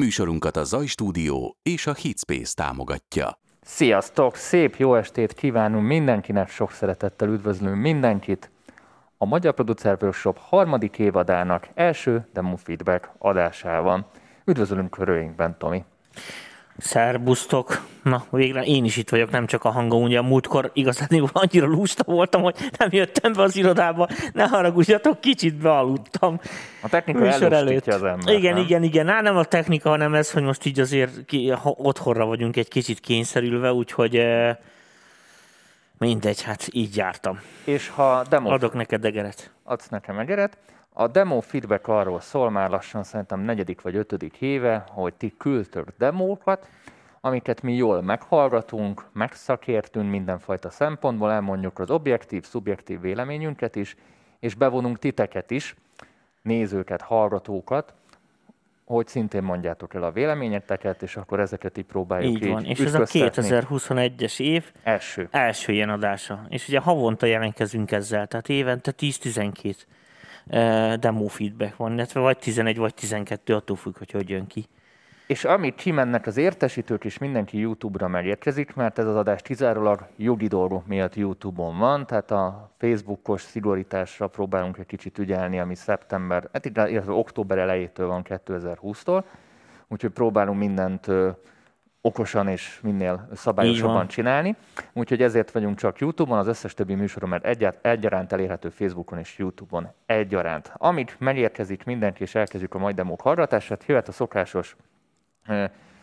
Műsorunkat a Zaj Stúdió és a Hitspace támogatja. Sziasztok! Szép jó estét kívánunk mindenkinek, sok szeretettel üdvözlünk mindenkit. A Magyar Producer Workshop harmadik évadának első demo feedback adásában. Üdvözlünk körülünkben, Tomi. Szerbusztok! Na, végre én is itt vagyok, nem csak a hangom. Ugye a múltkor igazán annyira lusta voltam, hogy nem jöttem be az irodába. Ne haragudjatok, kicsit bealudtam. A technika előtt. az ember, Igen, nem? igen, igen. Á, nem a technika, hanem ez, hogy most így azért ki, ha otthonra vagyunk egy kicsit kényszerülve, úgyhogy eh, mindegy, hát így jártam. És ha demo... Adok neked degeret. Adsz nekem egeret. A demo feedback arról szól már lassan szerintem negyedik vagy ötödik éve, hogy ti küldtök demókat, amiket mi jól meghallgatunk, megszakértünk mindenfajta szempontból, elmondjuk az objektív, szubjektív véleményünket is, és bevonunk titeket is, nézőket, hallgatókat, hogy szintén mondjátok el a véleményeteket, és akkor ezeket így próbáljuk Így így van. És ez a ütköztetni. 2021-es év Első. első ilyen adása. És ugye havonta jelentkezünk ezzel, tehát évente 10-12 eh, demo feedback van, illetve vagy 11 vagy 12, attól függ, hogy hogy jön ki. És amit kimennek az értesítők, és mindenki YouTube-ra megérkezik, mert ez az adás kizárólag jogi dolgok miatt YouTube-on van, tehát a Facebookos szigorításra próbálunk egy kicsit ügyelni, ami szeptember, hát illetve október elejétől van 2020-tól, úgyhogy próbálunk mindent okosan és minél szabályosabban csinálni. Úgyhogy ezért vagyunk csak YouTube-on, az összes többi műsorom, mert egyárt, egyaránt elérhető Facebookon és YouTube-on egyaránt. Amit megérkezik mindenki, és elkezdjük a mai demók hallgatását, jöhet a szokásos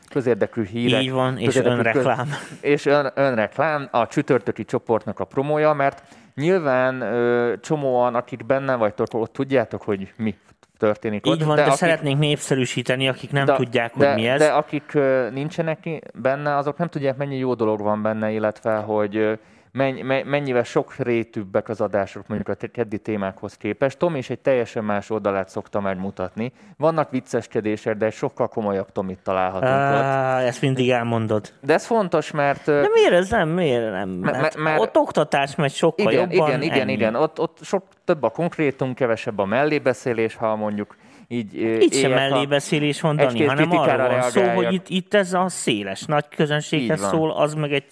közérdekű hírek. Így van, és közérdekű köz- önreklám. és ön, önreklám, a csütörtöki csoportnak a promója, mert nyilván ö, csomóan, akik benne vagytok, ott tudjátok, hogy mi történik ott. Így van, de, akik, szeretnénk népszerűsíteni, akik nem de- tudják, de, hogy mi ez. De akik nincsenek benne, azok nem tudják, mennyi jó dolog van benne, illetve, hogy mennyivel sok rétűbbek az adások mondjuk a keddi témákhoz képest. Tom is egy teljesen más oldalát szokta megmutatni. Vannak vicceskedések, de egy sokkal komolyabb Tomit találhatunk ott. Á, ezt mindig elmondod. De ez fontos, mert... De miért ez nem? Miért nem? Mert- Hát mert- ott oktatás megy sokkal Igen, jobban. igen, igen, ennyi. igen. Ott, ott sok több a konkrétum, kevesebb a mellébeszélés, ha mondjuk így Itt sem mellébeszélés van, Dani, hanem arról van szó, hogy itt, itt ez a széles, nagy közönséghez szól, az meg egy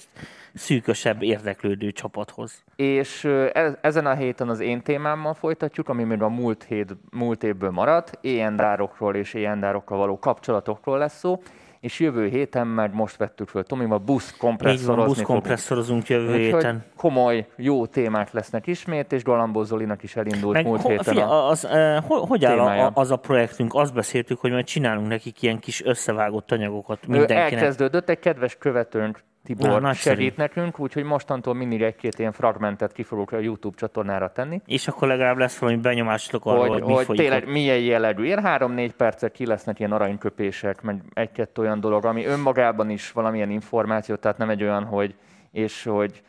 szűkösebb érdeklődő csapathoz. És e- ezen a héten az én témámmal folytatjuk, ami még a múlt, hét, múlt évből maradt, éjendárokról és éjendárokkal való kapcsolatokról lesz szó, és jövő héten meg most vettük föl Tomival Így van, buszkompresszorozni fogunk. buszkompresszorozunk jövő Úgyhogy héten. komoly, jó témák lesznek ismét, és Galambó Zolinak is elindult Meg, múlt ho, héten figyelj, a... az, eh, ho- hogy áll a, az a projektünk? Azt beszéltük, hogy majd csinálunk nekik ilyen kis összevágott anyagokat mindenkinek. Elkezdődött, egy kedves követőnk Tibor nagyszerű. segít nekünk, úgyhogy mostantól mindig egy-két ilyen fragmentet ki fogok a YouTube csatornára tenni, És akkor legalább lesz valami benyomásotok arról, hogy, mi hogy folyik tényleg ott. milyen jellegű. Ilyen három-négy percet ki lesznek ilyen aranyköpések, meg egy-kettő olyan dolog, ami önmagában is valamilyen információ, tehát nem egy olyan, hogy és hogy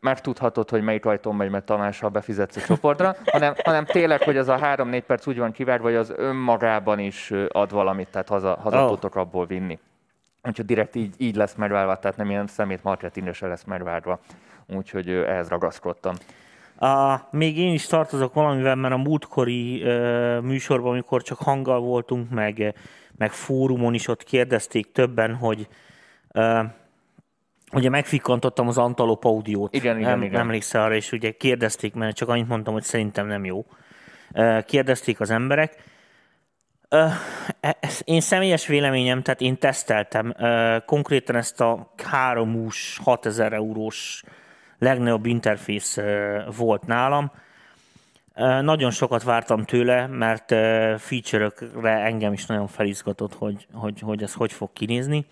megtudhatod, hogy melyik ajtón megy, mert Tamással befizetsz a csoportra, hanem, hanem tényleg, hogy az a három-négy perc úgy van kivágva, hogy az önmagában is ad valamit, tehát haza, haza Ó. tudtok abból vinni. Úgyhogy direkt így, így lesz megválva, tehát nem ilyen szemét marketingre lesz megválva. Úgyhogy ehhez ragaszkodtam. A, még én is tartozok valamivel, mert a múltkori ö, műsorban, amikor csak hanggal voltunk, meg, meg fórumon is ott kérdezték többen, hogy ö, ugye megfikantottam az Antalop audiót. Igen, igen, nem, igen. Emlékszel arra, és ugye kérdezték, mert csak annyit mondtam, hogy szerintem nem jó. Ö, kérdezték az emberek. E- ez én személyes véleményem, tehát én teszteltem konkrétan ezt a 3 ús 6000 eurós legnagyobb interfész volt nálam. Nagyon sokat vártam tőle, mert feature-ökre engem is nagyon felizgatott, hogy, hogy, hogy ez hogy fog kinézni.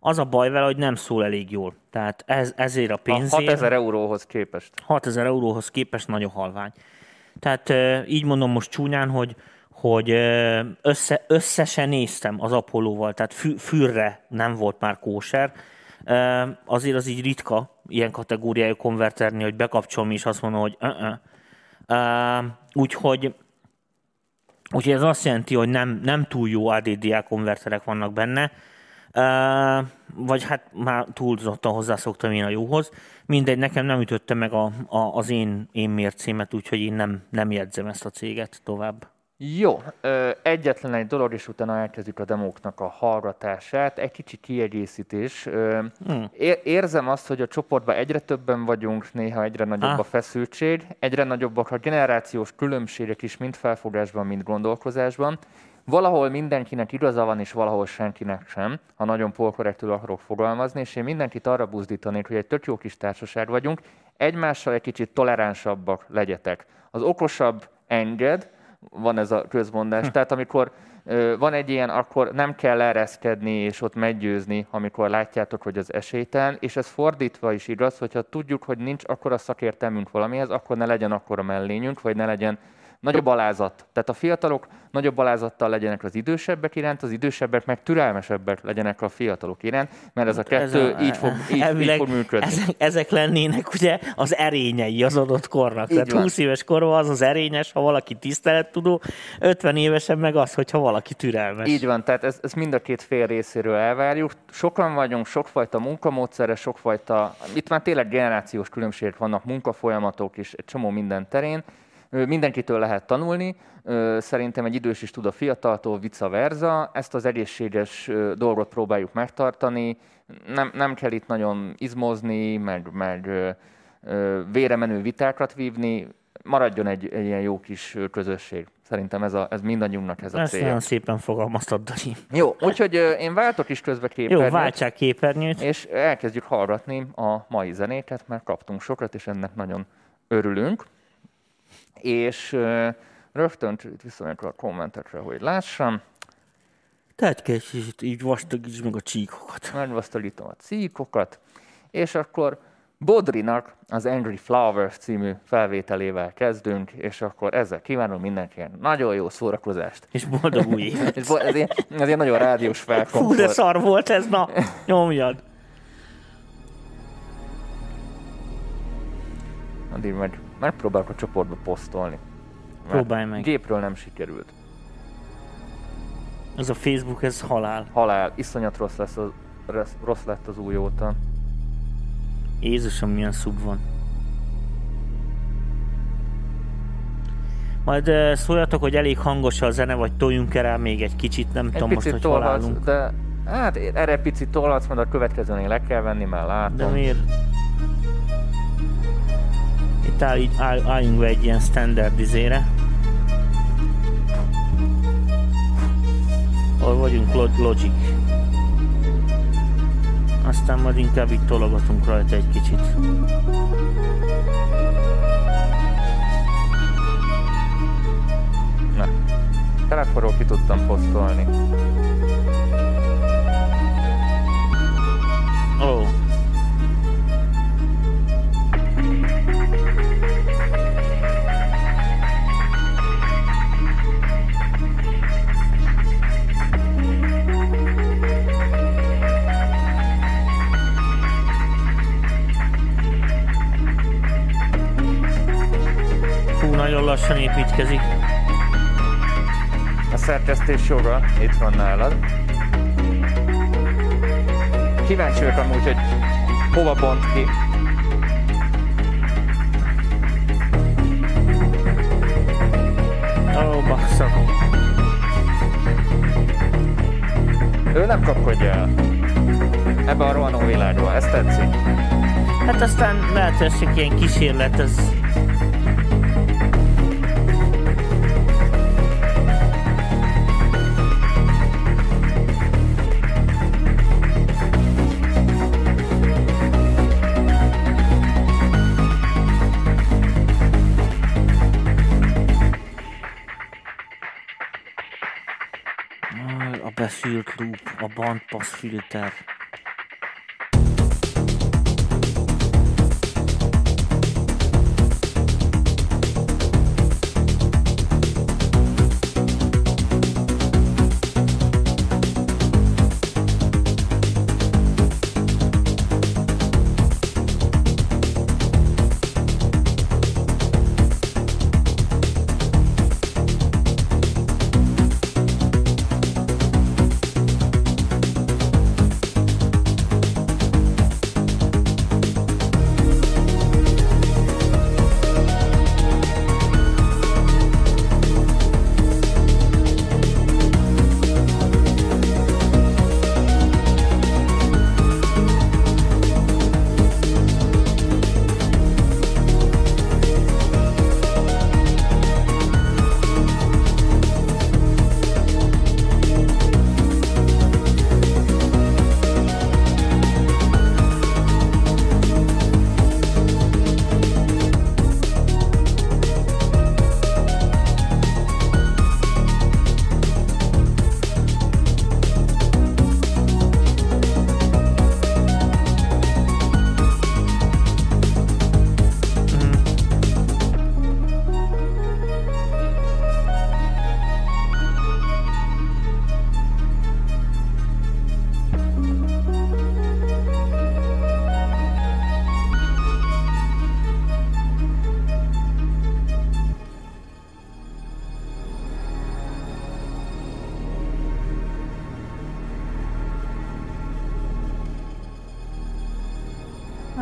Az a baj vele, hogy nem szól elég jól. Tehát ez, ezért a A pénzért... 6000 euróhoz képest. 6000 euróhoz képest nagyon halvány. Tehát így mondom most csúnyán, hogy, hogy össze, össze se néztem az Apollóval, tehát fű, fűrre nem volt már kóser. Azért az így ritka ilyen kategóriájú konverterni, hogy bekapcsolom és azt mondom, hogy uh-uh. Ö, Úgyhogy Úgyhogy ez azt jelenti, hogy nem, nem túl jó ADDA konverterek vannak benne, Uh, vagy hát már túlzottan hozzászoktam én a jóhoz. Mindegy, nekem nem ütötte meg a, a, az én, én mércémet, úgyhogy én nem, nem jegyzem ezt a céget tovább. Jó, egyetlen egy dolog, és utána elkezdjük a demóknak a hallgatását. Egy kicsi kiegészítés. Hmm. é- érzem azt, hogy a csoportban egyre többen vagyunk, néha egyre nagyobb Ah. a feszültség, egyre nagyobbak a generációs különbségek is, mind felfogásban, mind gondolkozásban. Valahol mindenkinek igaza van, és valahol senkinek sem, ha nagyon polkorrektül akarok fogalmazni, és én mindenkit arra buzdítanék, hogy egy tök jó kis társaság vagyunk, egymással egy kicsit toleránsabbak legyetek. Az okosabb enged, van ez a közmondás. Tehát amikor van egy ilyen, akkor nem kell ereszkedni és ott meggyőzni, amikor látjátok, hogy az esélytelen, és ez fordítva is igaz, hogyha tudjuk, hogy nincs akkora szakértelmünk valamihez, akkor ne legyen akkora mellényünk, vagy ne legyen nagyobb alázat. Tehát a fiatalok nagyobb alázattal legyenek az idősebbek iránt, az idősebbek meg türelmesebbek legyenek a fiatalok iránt, mert ez a kettő így, fog, így, így fog működni. Ezek, ezek lennének ugye az erényei az adott kornak. Így Tehát van. 20 éves korban az az erényes, ha valaki tisztelettudó, 50 évesen meg az, hogyha valaki türelmes. Így van, tehát ez, ez mind a két fél részéről elvárjuk. Sokan vagyunk, sokfajta munkamódszere, sokfajta, itt már tényleg generációs különbségek vannak, munkafolyamatok is, egy csomó minden terén. Mindenkitől lehet tanulni, szerintem egy idős is tud a fiataltól, vice versa. Ezt az egészséges dolgot próbáljuk megtartani. Nem, nem kell itt nagyon izmozni, meg, meg véremenő vitákat vívni. Maradjon egy, egy ilyen jó kis közösség. Szerintem ez, a, ez mindannyiunknak ez a Ezt célja. nagyon szépen fogalmaztad, Dani. Jó, úgyhogy én váltok is közbe Jó, képernyőt, váltsák képernyőt. és elkezdjük hallgatni a mai zenéket, mert kaptunk sokat, és ennek nagyon örülünk. És rögtön viszonylag a kommentekre, hogy lássam. Tehát kell így vastagítsd meg a csíkokat. Megvasztalítom a cíkokat, és akkor Bodrinak az Angry Flowers című felvételével kezdünk, és akkor ezzel kívánom mindenkinek nagyon jó szórakozást. És boldog új évet. Ez, ez, ilyen, ez ilyen nagyon rádiós felkom. Fú, de szar volt ez, na, nyomjad. Addig meg megpróbálok a csoportba posztolni. Mert Próbálj meg. Gépről nem sikerült. Ez a Facebook, ez halál. Halál, iszonyat rossz, lesz az, rossz, rossz lett az új óta. Jézusom, milyen szub van. Majd uh, szóljatok, hogy elég hangos a zene, vagy toljunk el rá még egy kicsit, nem Egy tudom most, hogy tolhatsz, állunk. de hát erre picit tolhatsz, majd a következőnél le kell venni, már látom. De miért? Itt áll, áll, álljunk be egy ilyen standard izére. Hol vagyunk? Lo- Logic. Aztán majd inkább itt tologatunk rajta egy kicsit. Na, telefonról ki tudtam posztolni. Ó, oh, lassan építkezik. A szerkesztés joga itt van nálad. Kíváncsi vagyok amúgy, hogy hova bont ki. Ó, oh, bassza. Ő nem kapkodja el. Ebbe a rohanó világba. Ez tetszik. Hát aztán lehet, hogy ilyen kísérlet, ez... Silk Loop, en bande pour Sliletar.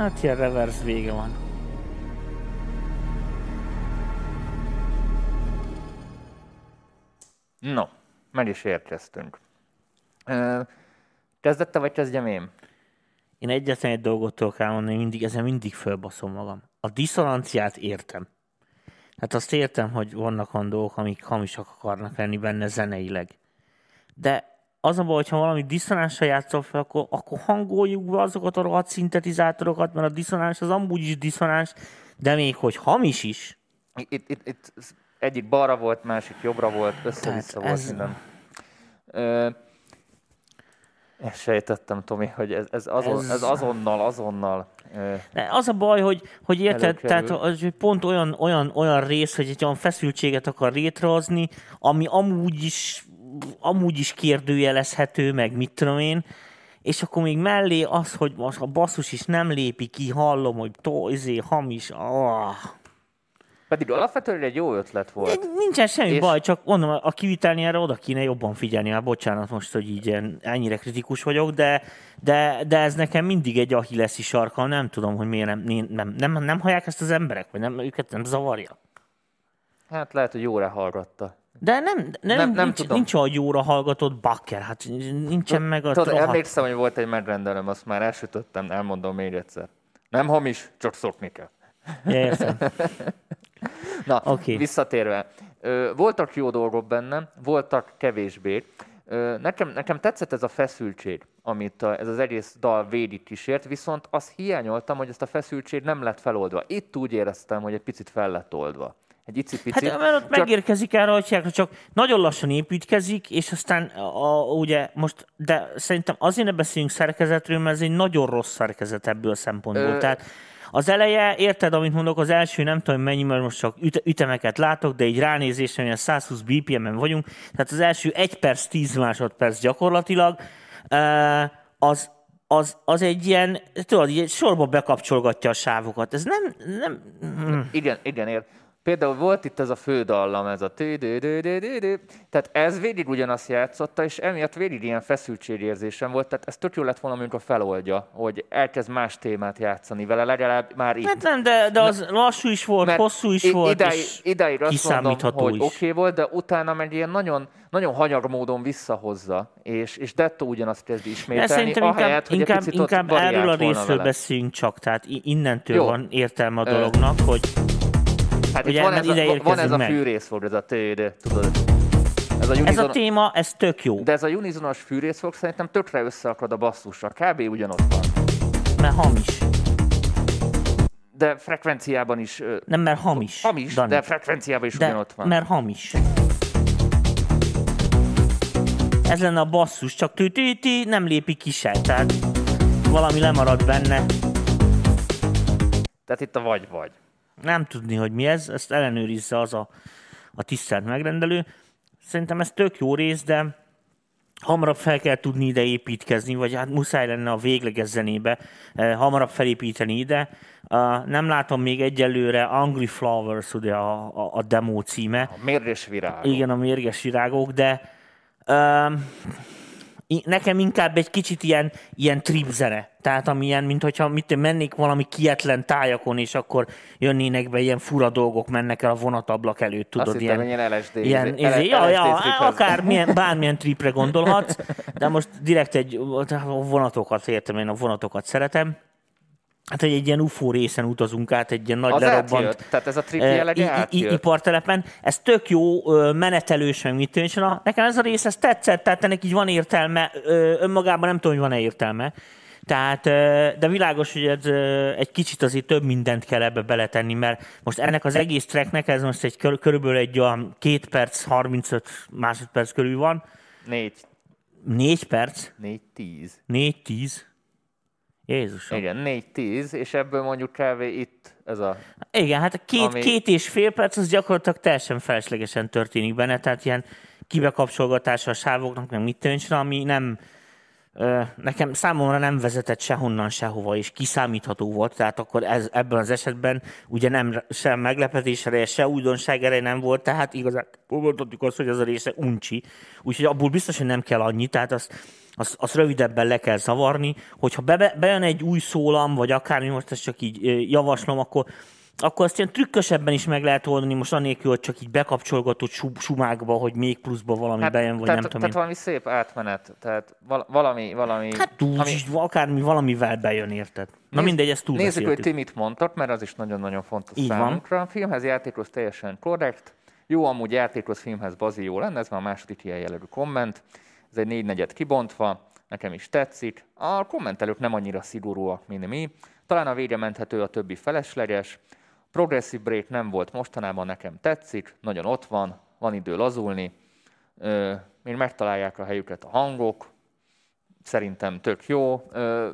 Hát ilyen reverse vége van. No, meg is érkeztünk. Ö, Kezdett te, vagy kezdjem én? Én egyetlen egy dolgot tudok elmondani, mindig, ezen mindig fölbaszom magam. A diszonanciát értem. Hát azt értem, hogy vannak olyan dolgok, amik hamisak akarnak lenni benne zeneileg. De az a baj, hogyha valami diszonánsra játszol fel, akkor, akkor hangoljuk be azokat a rohadt szintetizátorokat, mert a diszonáns az amúgy is diszonáns, de még hogy hamis is. Itt, itt, itt egyik balra volt, másik jobbra volt, össze-vissza volt ez- minden. Ö, én sejtettem, Tomi, hogy ez, ez, azon, Ez- ez azonnal, azonnal. De az a baj, hogy, hogy érted, Előkerül. tehát az, hogy pont olyan, olyan, olyan rész, hogy egy olyan feszültséget akar létrehozni, ami amúgy is, amúgy is kérdőjelezhető, meg mit tudom én, és akkor még mellé az, hogy most a basszus is nem lépi ki, hallom, hogy to, izé, hamis, ah. pedig alapvetően egy jó ötlet volt. Nincsen semmi És- baj, csak mondom, a kivitelni erre oda kéne jobban figyelni, hát bocsánat most, hogy így ilyen, ennyire kritikus vagyok, de, de, de ez nekem mindig egy ahilleszi sarka, nem tudom, hogy miért nem, nem, nem, nem, nem hallják ezt az emberek, vagy nem, őket nem zavarja. Hát lehet, hogy jóra hallgatta. De nem, nem, Nem- nem nincs, tudom. nincs olyan jóra hallgatott bakker, hát nincsen meg a Tudod, rohadt- emlékszem, hogy volt egy megrendelőm, azt már elsütöttem, elmondom még egyszer. Nem hamis, csak szokni kell. Ja, értem. Na, Oké. visszatérve. Voltak jó dolgok benne, voltak kevésbé. Nekem, nekem tetszett ez a feszültség, amit ez az egész dal végig kísért, viszont azt hiányoltam, hogy ezt a feszültség nem lett feloldva. Itt úgy éreztem, hogy egy picit fel lett oldva. Egy icipici. Hát mert ott megérkezik erre, hogy csak nagyon lassan építkezik, és aztán a, ugye most, de szerintem azért ne beszéljünk szerkezetről, mert ez egy nagyon rossz szerkezet ebből a szempontból. Ö- Tehát az eleje, érted, amit mondok, az első nem tudom mennyi, mert most csak üte, ütemeket látok, de így ránézésre olyan 120 BPM-en vagyunk, tehát az első 1 perc 10 másodperc gyakorlatilag, az, az, az egy ilyen, tudod, így sorba bekapcsolgatja a sávokat. Ez nem, nem. Igen, igen, ér. Például volt itt ez a fődallam, ez a tü-dü-dü-dü-dü-dü. Tehát ez végig ugyanazt játszotta, és emiatt végig ilyen feszültségérzésem volt. Tehát ez tök jó lett volna, amikor feloldja, hogy elkezd más témát játszani vele, legalább már itt. Hát nem, de, de az lassú is volt, Mert hosszú is volt, idáig, és idáig azt mondom, hogy oké okay volt, de utána meg ilyen nagyon, nagyon hanyag módon visszahozza, és, és Detto ugyanazt kezdi de ismételni, szerintem inkább, ahelyett, hogy inkább, inkább erről a részről vele. beszéljünk csak, tehát innentől Jó. van értelme a Ö, dolognak, hogy Hát Ugye van ez, a, van ez a fűrészfog, ez a tő, tudod. Ez a, ez a téma, ez tök jó, de ez a unizonos fűrészfog szerintem tökre összeakad a basszusra. Kb. ugyanott van. mert hamis. De frekvenciában is Nem, mert hamis. hamis, Dani. de frekvenciában is de, ugyanott van. mert hamis. Ez lenne a basszus, csak tű nem lépi ki se, tehát valami lemarad benne. Tehát itt a vagy-vagy. Nem tudni, hogy mi ez, ezt ellenőrizze az a, a tisztelt megrendelő. Szerintem ez tök jó rész, de hamarabb fel kell tudni ide építkezni, vagy hát muszáj lenne a végleges zenébe eh, hamarabb felépíteni ide. Nem látom még egyelőre Angry Flowers, ugye a, a, a demo címe. A mérges virág. Igen, a mérges virágok, de um, nekem inkább egy kicsit ilyen, ilyen trip zene. Tehát ami ilyen, mint hogyha mit mennék valami kietlen tájakon, és akkor jönnének be ilyen fura dolgok, mennek el a vonatablak előtt, tudod, Azt hittem, ilyen, ilyen LSD. ilyen, izé- izé, L- ja, ja, LSD triphez. akár milyen, bármilyen tripre gondolhatsz, de most direkt egy a vonatokat értem, én a vonatokat szeretem. Hát, hogy egy ilyen UFO részen utazunk át, egy ilyen nagy Az lerobbant átjött, tehát ez a eh, i- i- ipartelepen. Ez tök jó, menetelős, meg mit na, nekem ez a rész, ez tetszett, tehát ennek így van értelme, önmagában nem tudom, hogy van-e értelme. Tehát, de világos, hogy ez egy kicsit azért több mindent kell ebbe beletenni, mert most ennek az egész tracknek ez most egy kör, körülbelül egy olyan 2 perc, 35 másodperc körül van. Négy, 4 perc, négy, tíz. 4-10. Jézusom. Igen, négy, tíz, és ebből mondjuk kb. itt ez a... Igen, hát a két, Ami- két és fél perc az gyakorlatilag teljesen feleslegesen történik benne, tehát ilyen kibekapcsolgatása a sávoknak, meg mit töncsre, ami nem, nekem számomra nem vezetett sehonnan sehova, és kiszámítható volt, tehát akkor ez, ebben az esetben ugye nem sem meglepetés ereje, se újdonság ereje nem volt, tehát igazán mondhatjuk azt, hogy az a része uncsi, úgyhogy abból biztos, hogy nem kell annyi, tehát azt azt, azt rövidebben le kell zavarni, hogyha be, bejön egy új szólam, vagy akármi, most ezt csak így javaslom, akkor akkor azt ilyen trükkösebben is meg lehet oldani, most anélkül, hogy csak így bekapcsolgatott sum- sumákba, hogy még pluszba valami hát, bejön, vagy tehát, nem tudom Tehát én. valami szép átmenet, tehát val- valami, valami... Hát úgy, ami- akármi valamivel bejön, érted? Na Nézd- mindegy, ezt Nézzük, hogy ti mit mondtak, mert az is nagyon-nagyon fontos Így van. számunkra. A filmhez játékos teljesen korrekt. Jó, amúgy játékos filmhez bazi jó lenne, ez már a második ilyen jellegű komment. Ez egy négy negyed kibontva, nekem is tetszik. A kommentelők nem annyira szigorúak, mint mi. Talán a vége menthető, a többi felesleges. Progressive break nem volt mostanában, nekem tetszik, nagyon ott van, van idő lazulni. Ö, még megtalálják a helyüket a hangok, szerintem tök jó. Ö,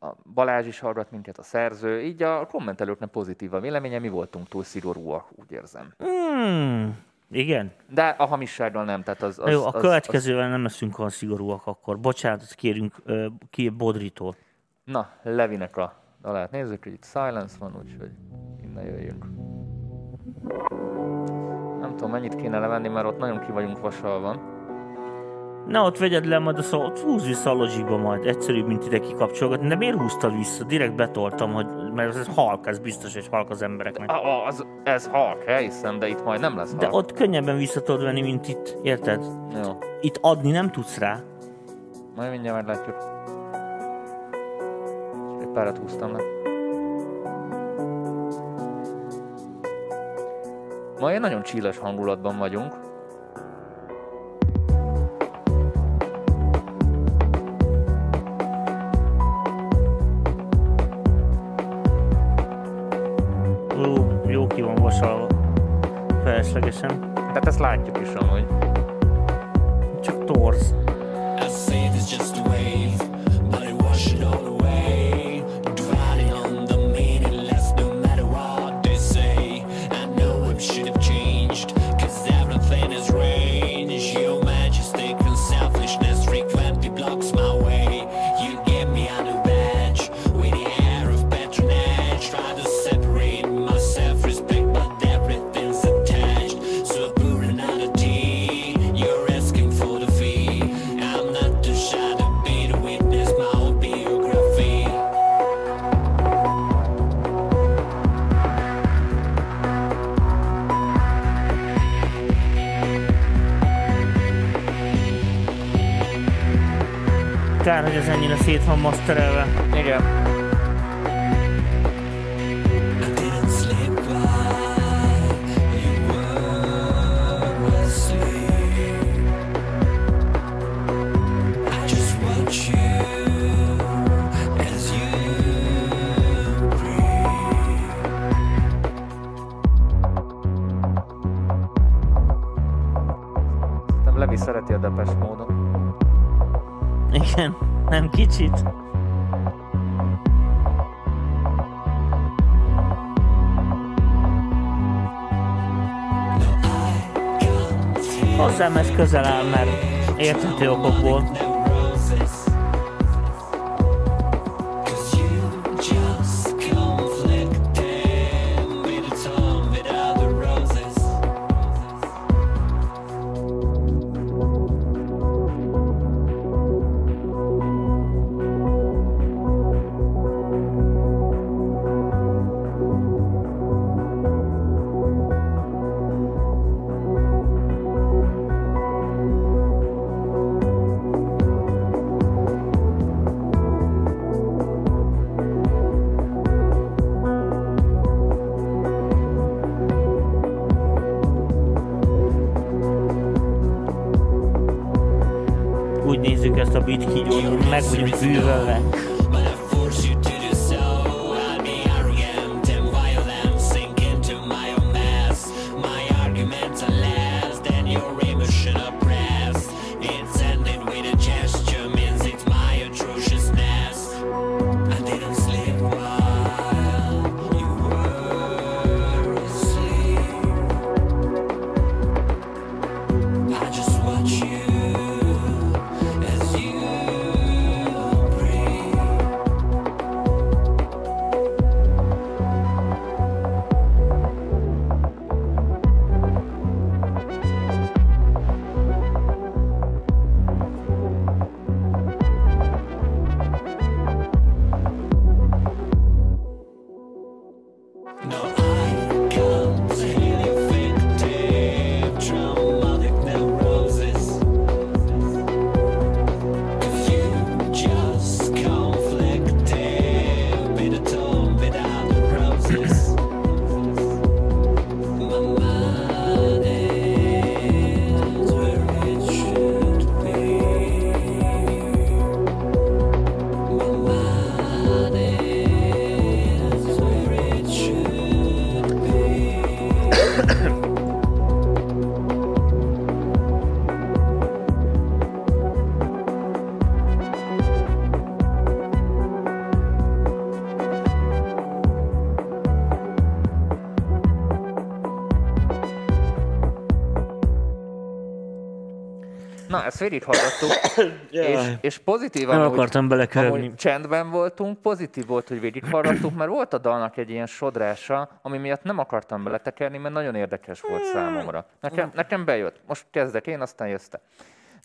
a Balázs is hallgat minket, a szerző, így a kommentelőknek pozitív a véleménye, mi voltunk túl szigorúak, úgy érzem. Hmm, igen. De a hamissággal nem, tehát az... az Jó, a az, következővel nem leszünk olyan szigorúak akkor. Bocsánat, kérünk ki Bodritól. Az, na, Levinek a dalát nézzük, hogy itt silence van, úgyhogy innen jöjjünk. Nem tudom, mennyit kéne levenni, mert ott nagyon ki vagyunk vasalva. Ne ott vegyed le majd a szó, ott húz vissza a logikba majd, egyszerűbb, mint ide kikapcsolgatni. De miért húztad vissza? Direkt betoltam, hogy, mert ez halk, ez biztos, és halk az embereknek. Ah, az, ez halk, elhiszem, de itt majd nem lesz halk. De ott könnyebben vissza tudod venni, mint itt, érted? Jó, Itt adni nem tudsz rá. majd mindjárt meglátjuk. Egy párat húztam le. Ma egy nagyon csíles hangulatban vagyunk. Feleslegesen. Tehát ezt látjuk is amúgy. Csak torz. Szét van masterelve. Igen. I didn't sleep while you were asleep. I just watch you as you breathe. Szerintem Levi szereti a depes módon. Igen, nem kicsit. Hozzám ez közel áll, mert érthető okokból. Ezt végighallgattuk, és, és pozitívan, Nem akartam belekerülni. amúgy csendben voltunk, pozitív volt, hogy végighallgattuk, mert volt a dalnak egy ilyen sodrása, ami miatt nem akartam beletekerni, mert nagyon érdekes volt számomra. Nekem, nekem bejött. Most kezdek én, aztán jössz te.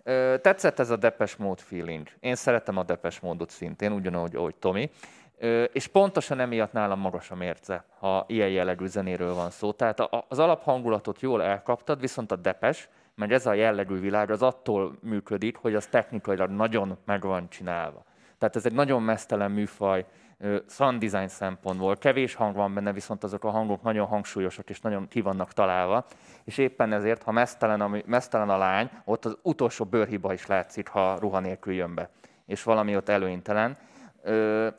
Ö, tetszett ez a Depes Mode feeling. Én szeretem a Depes módot szintén, ugyanúgy, ahogy Tomi. Ö, és pontosan emiatt nálam magas a mérce, ha ilyen jellegű zenéről van szó. Tehát az alaphangulatot jól elkaptad, viszont a Depes, meg ez a jellegű világ az attól működik, hogy az technikailag nagyon meg van csinálva. Tehát ez egy nagyon mesztelen műfaj, sound design szempontból. Kevés hang van benne, viszont azok a hangok nagyon hangsúlyosak és nagyon ki vannak találva. És éppen ezért, ha mesztelen, ami, mesztelen a lány, ott az utolsó bőrhiba is látszik, ha ruha nélkül jön be. És valami ott előnytelen.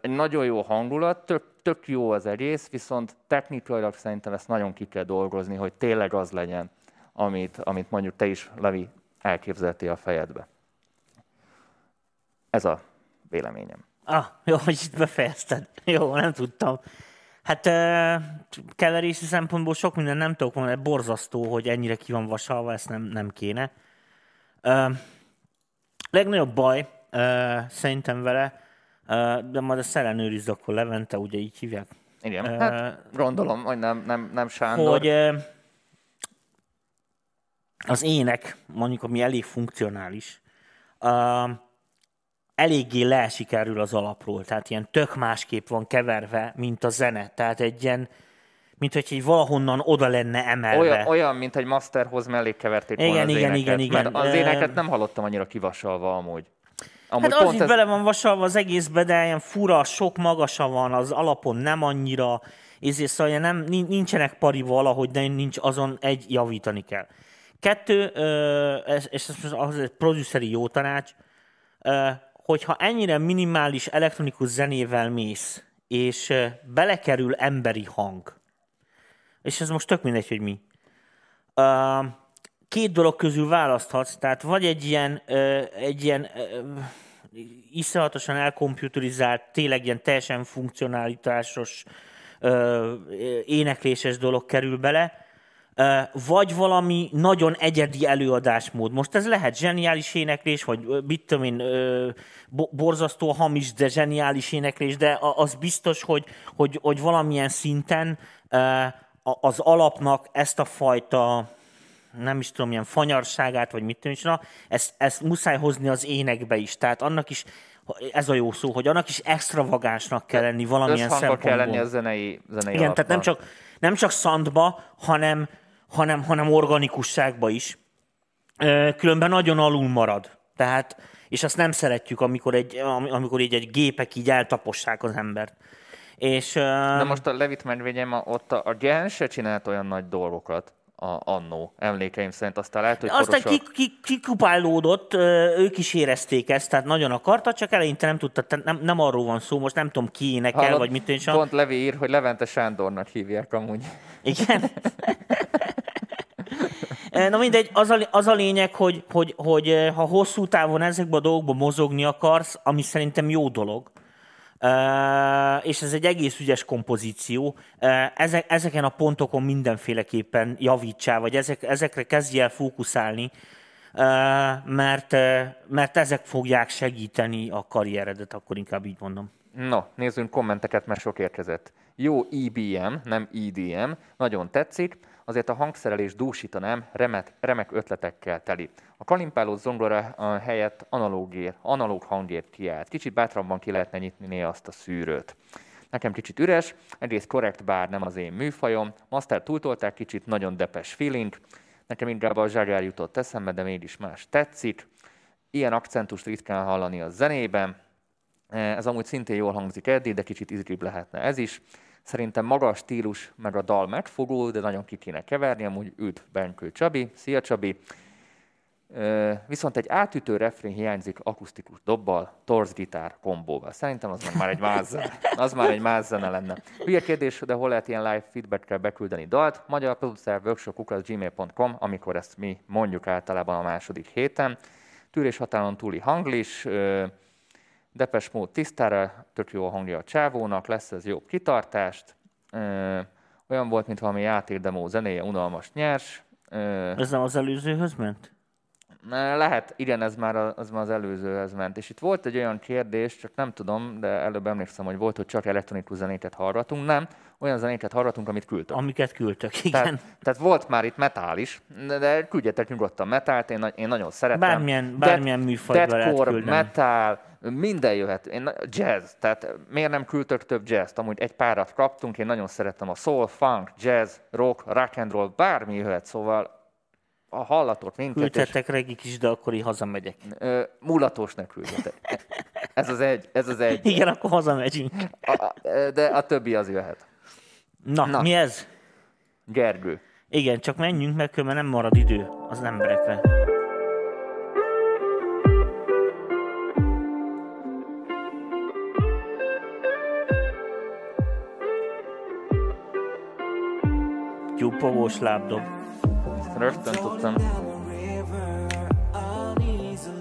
Egy nagyon jó hangulat, tök, tök jó az egész, viszont technikailag szerintem ezt nagyon ki kell dolgozni, hogy tényleg az legyen, amit, amit mondjuk te is, Levi, elképzeltél a fejedbe. Ez a véleményem. Ah, jó, hogy itt befejezted. Jó, nem tudtam. Hát keverési szempontból sok minden nem tudok mondani, borzasztó, hogy ennyire ki van vasalva, ezt nem, nem kéne. Ö, legnagyobb baj ö, szerintem vele, ö, de majd a ellenőrizd akkor Levente, ugye így hívják, Igen, Ö, hát gondolom, hogy nem, nem, nem Sándor. hogy az ének, mondjuk ami elég funkcionális, ö, eléggé leesik erről az alapról, tehát ilyen tök másképp van keverve, mint a zene. Tehát egy ilyen, mint hogy egy valahonnan oda lenne emelve. Olyan, olyan, mint egy masterhoz mellékkeverték volna Igen, az igen, éneket, igen, Mert igen. az Ö, éneket nem hallottam annyira kivasalva amúgy. Amúgy Hát az is bele van vasalva az egészbe, de ilyen fura, sok magasa van, az alapon nem annyira, ezért szóval nem, nin- nincsenek pari valahogy, de nincs azon egy javítani kell. Kettő, és ez most az egy produceri jó tanács, hogyha ennyire minimális elektronikus zenével mész, és belekerül emberi hang, és ez most tök mindegy, hogy mi, két dolog közül választhatsz, tehát vagy egy ilyen, egy ilyen iszonyatosan elkomputerizált, tényleg ilyen teljesen funkcionalitásos, ö, énekléses dolog kerül bele, vagy valami nagyon egyedi előadásmód. Most ez lehet zseniális éneklés, vagy mit tudom én, borzasztó hamis, de zseniális éneklés, de az biztos, hogy, hogy, hogy valamilyen szinten az alapnak ezt a fajta nem is tudom, milyen fanyarságát, vagy mit tudom, ezt, ezt muszáj hozni az énekbe is. Tehát annak is, ez a jó szó, hogy annak is extravagánsnak kell lenni valamilyen szempontból. kell lenni a zenei, zenei Igen, tehát nem csak, nem csak szandba, hanem, hanem, hanem organikusságba is. Különben nagyon alul marad. Tehát, és azt nem szeretjük, amikor, egy, am- amikor így egy gépek így eltapossák az embert. És, De most a Levit megvédjem, a- ott a, a Gen se csinált olyan nagy dolgokat a, annó, emlékeim szerint. Aztán lehet, hogy Aztán Photoshop- ki, ki, kikupálódott, ők is érezték ezt, tehát nagyon akarta, csak eleinte nem tudta, nem, nem arról van szó, most nem tudom ki énekel, Hallod, vagy mit én sem. Pont Levi ír, hogy Levente Sándornak hívják amúgy. Igen. Na mindegy, az a, az a lényeg, hogy, hogy, hogy eh, ha hosszú távon ezekben a dolgokban mozogni akarsz, ami szerintem jó dolog, eh, és ez egy egész ügyes kompozíció, eh, ezek, ezeken a pontokon mindenféleképpen javítsál, vagy ezek, ezekre kezdj el fókuszálni, eh, mert, eh, mert ezek fogják segíteni a karrieredet, akkor inkább így mondom. No, nézzünk kommenteket, mert sok érkezett. Jó IBM, nem IDM, nagyon tetszik, azért a hangszerelés dúsítanám, remek, remek ötletekkel teli. A kalimpáló zongora helyett analógér, analóg hangért kiállt. Kicsit bátrabban ki lehetne nyitni azt a szűrőt. Nekem kicsit üres, egyrészt korrekt, bár nem az én műfajom. Master túltolták kicsit, nagyon depes feeling. Nekem inkább a zsagár jutott eszembe, de mégis más tetszik. Ilyen akcentust ritkán hallani a zenében. Ez amúgy szintén jól hangzik eddig, de kicsit izgibb lehetne ez is. Szerintem maga a stílus, meg a dal megfogó, de nagyon ki kéne keverni, amúgy üdv Benkő Csabi. Szia Csabi! Viszont egy átütő refrén hiányzik akusztikus dobbal, torz gitár kombóval. Szerintem az már egy mázzene. Az már egy mázzene lenne. Hülye kérdés, de hol lehet ilyen live feedback-kel beküldeni dalt? Magyar producer gmail.com, amikor ezt mi mondjuk általában a második héten. Tűrés határon túli hanglis, Depes mód tisztára, tök jó a hangja a csávónak, lesz ez jobb kitartást. Ö, olyan volt, mint valami játékdemó zenéje, unalmas, nyers. Ö, Ez nem az előzőhöz ment? Lehet, igen, ez már az, már az előzőhez ment. És itt volt egy olyan kérdés, csak nem tudom, de előbb emlékszem, hogy volt, hogy csak elektronikus zenéket hallgatunk. Nem, olyan zenéket hallgatunk, amit küldtök. Amiket küldtök, igen. Tehát, tehát volt már itt metál is, de, küldjetek nyugodtan metált, én, én nagyon szeretem. Bármilyen- bármilyen műfajba lehet deathcore, küldeni. metal, minden jöhet. Én, jazz, tehát miért nem küldtök több jazz Amúgy egy párat kaptunk, én nagyon szeretem a soul, funk, jazz, rock, rock and roll, bármi jöhet, szóval a hallatot minket, és Küldhetek regik is, de akkor így hazamegyek. ö, mulatós ne küldjetek. Ez az egy, ez az egy. Igen, akkor hazamegyünk. A, de a többi az jöhet. Na, Na. mi ez? Gergő. Igen, csak menjünk meg, különben nem marad idő az emberekre. Tyúpogós lábdob. Rögtön tudtam.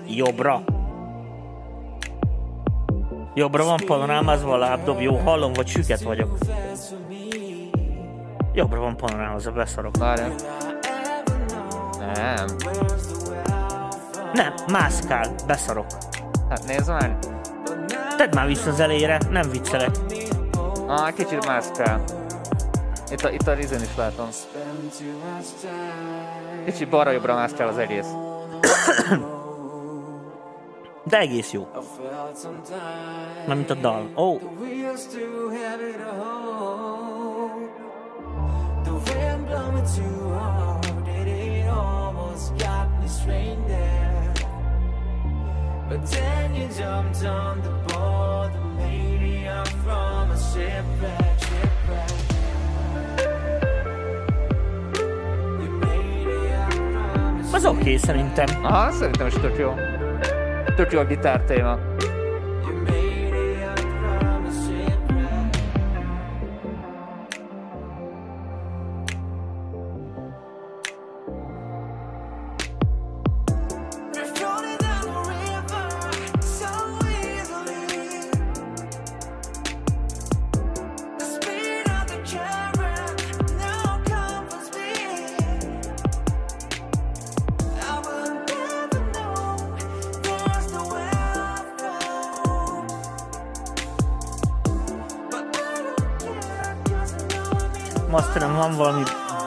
Jobbra. Jobbra van panorámázva a lábdob. Jó, hallom, vagy süket vagyok. Jobbra van panorámázva, beszarok. Várjál. Nem. Nem, mászkál, beszarok. Hát nézd már. Tedd már vissza az elejére, nem viccelek. Ah, kicsit mászkál. Itt a, itt a rizén is látom. Kicsit balra-jobbra mászkál az egész. De egész jó. Nem, mint a dal. Ó, oh, The wind blowing too hard, and it almost got me strained there. But then you jumped on the board and made me up from a shipwreck, shipwreck. You made me up from a az oké okay, szerintem. Aha, szerintem is tök jó. Tök jó a gitár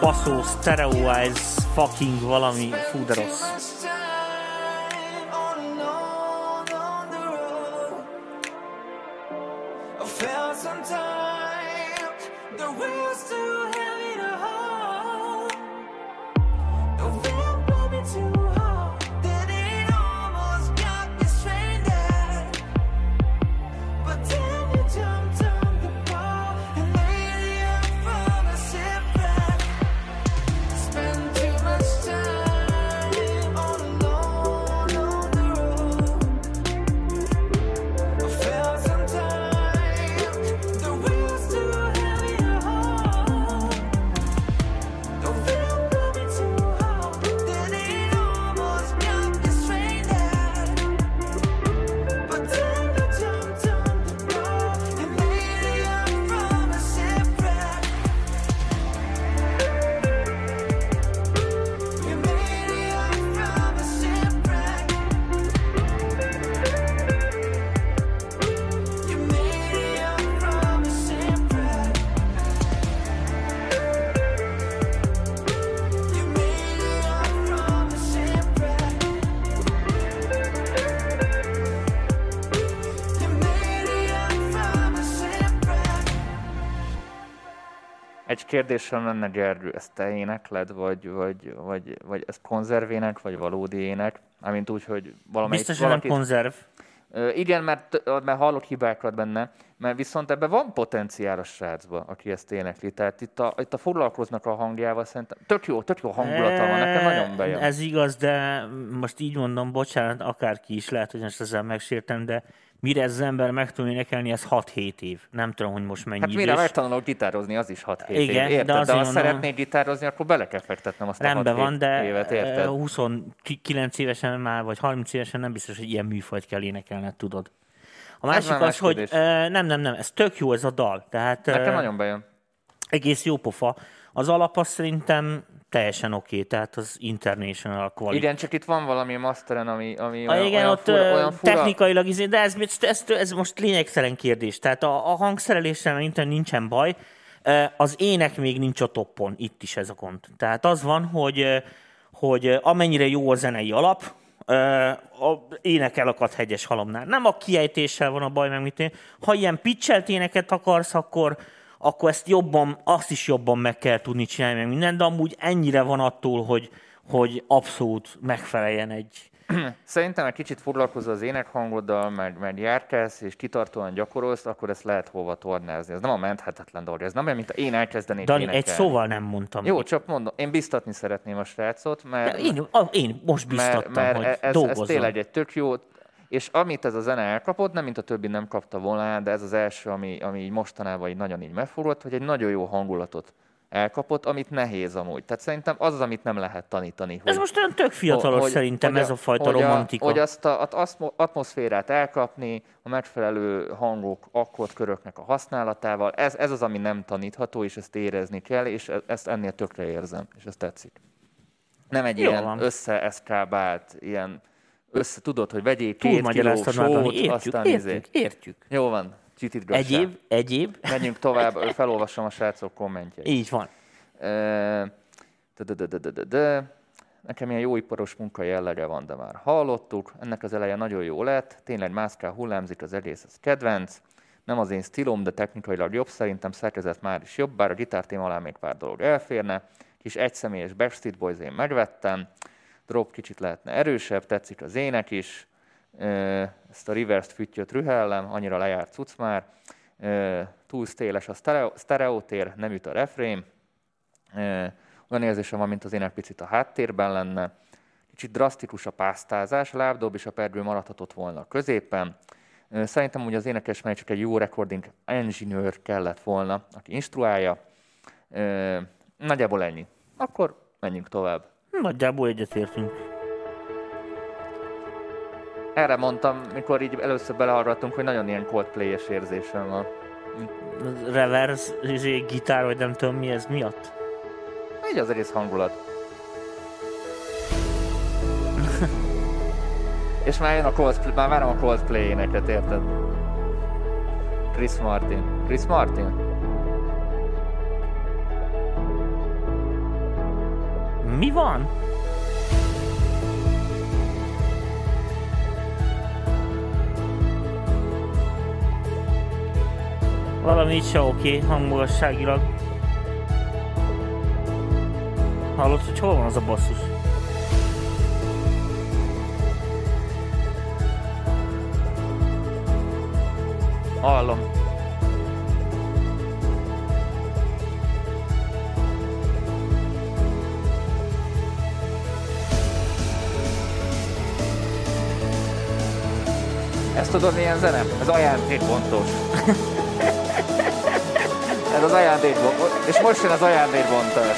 valami baszó, stereo-wise, fucking valami, fú de rossz. much kérdésem lenne, Gergő, ezt te énekled, vagy, vagy, vagy, vagy ez konzervének, vagy valódi ének? Amint úgy, hogy valamelyik Biztos, hogy nem konzerv. Igen, mert, mert hallok hibákat benne, mert viszont ebben van potenciál a srácba, aki ezt énekli. Tehát itt a, itt a foglalkoznak a hangjával szerintem tök jó, tök jó hangulata van, nekem nagyon bejön. Ez igaz, de most így mondom, bocsánat, akárki is lehet, hogy most ezzel megsértem, de mire ez az ember meg tud énekelni, ez 6-7 év. Nem tudom, hogy most mennyi Hát mire idős. megtanulok gitározni, az is 6 7 Igen, év. Érted? de De, ha mondom- szeretnék gitározni, akkor bele kell fektetnem azt a Rendben 6 van, de évet, érted? 29 évesen már, vagy 30 évesen nem biztos, hogy ilyen műfajt kell énekelned, tudod. A másik az, más hogy nem, nem, nem, ez tök jó ez a dal. Tehát Nekem nagyon bejön. Egész jó pofa. Az alap az szerintem teljesen oké, okay, tehát az international quality. Igen, csak itt van valami masteren, ami, ami A, olyan, igen, olyan, ott fura, olyan fura. technikailag, izé- de ez, ez, ez, ez most lényegtelen kérdés. Tehát a, a hangszereléssel nincsen, nincsen baj. Az ének még nincs a toppon, itt is ez a gond. Tehát az van, hogy, hogy amennyire jó a zenei alap, a ének elakad hegyes halomnál. Nem a kiejtéssel van a baj, meg mit én. Ha ilyen pitchelt éneket akarsz, akkor, akkor ezt jobban, azt is jobban meg kell tudni csinálni, meg minden, de amúgy ennyire van attól, hogy, hogy abszolút megfeleljen egy, Szerintem egy kicsit foglalkozol az énekhangoddal, mert, mert járkálsz és kitartóan gyakorolsz, akkor ezt lehet hova tornázni. Ez nem a menthetetlen dolog. Ez nem olyan, mint én elkezdenék Dani, énekelni. egy szóval nem mondtam. Jó, csak mondom, én biztatni szeretném a srácot, mert, De én, én most biztattam, mert, mert hogy ez, ez tényleg egy tök jó, és amit ez a zene elkapott, nem mint a többi nem kapta volna, de ez az első, ami, ami így mostanában így nagyon így megfogott, hogy egy nagyon jó hangulatot elkapott, amit nehéz amúgy. Tehát szerintem az az, amit nem lehet tanítani. Ez hogy- most olyan tök fiatalos szerintem ez a fajta hogy romantika. hogy azt a, az atmo- atmoszférát elkapni, a megfelelő hangok, akkordköröknek a használatával, ez, ez az, ami nem tanítható, és ezt érezni kell, és e- ezt ennél tökre érzem, és ez tetszik. Nem egy Jó ilyen van. összeeszkábált, ilyen össze, tudod, hogy vegyél két kiló sót, Értjük, aztán értjük, izé. értjük. Jó van, csitítgassál. Egyéb, egyéb, Menjünk tovább, felolvasom a srácok kommentjeit. így van. Dö-dö-dö-dö-dö-dö. Nekem ilyen jó iparos munka jellege van, de már hallottuk. Ennek az eleje nagyon jó lett. Tényleg mászkál, hullámzik az egész, ez kedvenc. Nem az én stílom, de technikailag jobb. Szerintem szerkezet már is jobb, bár a gitártém alá még pár dolog elférne. Kis egyszemélyes Backstreet Boys én megvettem. Drop kicsit lehetne erősebb, tetszik az ének is. Ezt a reverse füttyöt rühellem, annyira lejárt cucc már. Túl széles a sztereo- sztereotér, nem üt a refrém. Olyan érzésem van, mint az ének picit a háttérben lenne. Kicsit drasztikus a pásztázás, a lábdob és a perdő maradhatott volna a középen. Szerintem ugye az énekes mellé csak egy jó recording engineer kellett volna, aki instruálja. Nagyjából ennyi. Akkor menjünk tovább. Nagyjából egyetértünk. Erre mondtam, mikor így először belehallgattunk, hogy nagyon ilyen Coldplay-es érzésem van. Reverse, izé, gitár, vagy nem tudom mi ez miatt. Így az egész hangulat. És már jön a Coldplay, már várom a Coldplay éneket, érted? Chris Martin. Chris Martin? Mi van? Valami itt se oké, hangmagasságilag. Hallod, hogy hol van az a basszus? Hallom. Ezt tudod milyen zene? Ez ajándékbontós. Ez az ajándékbontós. És most jön az ajándékbontás.